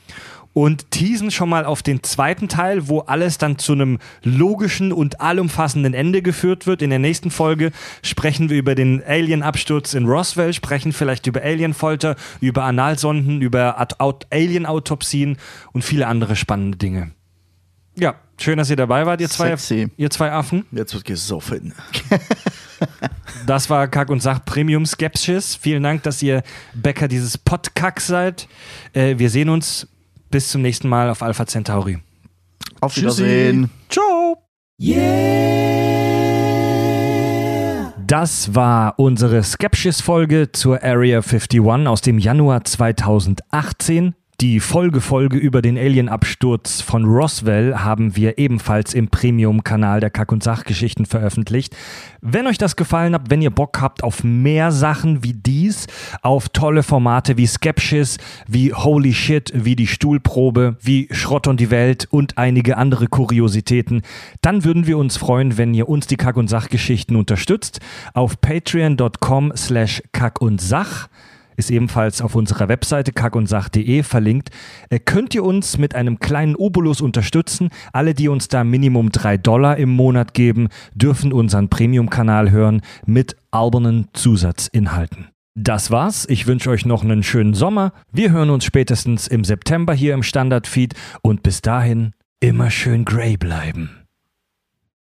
und teasen schon mal auf den zweiten Teil, wo alles dann zu einem logischen und allumfassenden Ende geführt wird. In der nächsten Folge sprechen wir über den Alien-Absturz in Roswell, sprechen vielleicht über Alien-Folter, über Analsonden, über Alien-Autopsien und viele andere spannende Dinge. Ja, schön, dass ihr dabei wart, ihr zwei,
Sexy.
ihr zwei Affen.
Jetzt wird gesoffen. (laughs)
Das war Kack und Sach Premium Skepsis. Vielen Dank, dass ihr Bäcker dieses Podkack seid. Äh, wir sehen uns bis zum nächsten Mal auf Alpha Centauri.
Auf Wiedersehen.
Ciao. Das war unsere Skepsis-Folge zur Area 51 aus dem Januar 2018. Die Folgefolge über den Alien-Absturz von Roswell haben wir ebenfalls im Premium-Kanal der Kack- und Sachgeschichten veröffentlicht. Wenn euch das gefallen hat, wenn ihr Bock habt auf mehr Sachen wie dies, auf tolle Formate wie Skepsis, wie Holy Shit, wie die Stuhlprobe, wie Schrott und die Welt und einige andere Kuriositäten, dann würden wir uns freuen, wenn ihr uns die Kack- und Sachgeschichten unterstützt. Auf patreon.com slash kack und sach ist ebenfalls auf unserer Webseite kackundsach.de verlinkt. Äh, könnt ihr uns mit einem kleinen Obolus unterstützen? Alle, die uns da Minimum 3 Dollar im Monat geben, dürfen unseren Premium-Kanal hören mit albernen Zusatzinhalten. Das war's. Ich wünsche euch noch einen schönen Sommer. Wir hören uns spätestens im September hier im Standardfeed und bis dahin immer schön grey bleiben.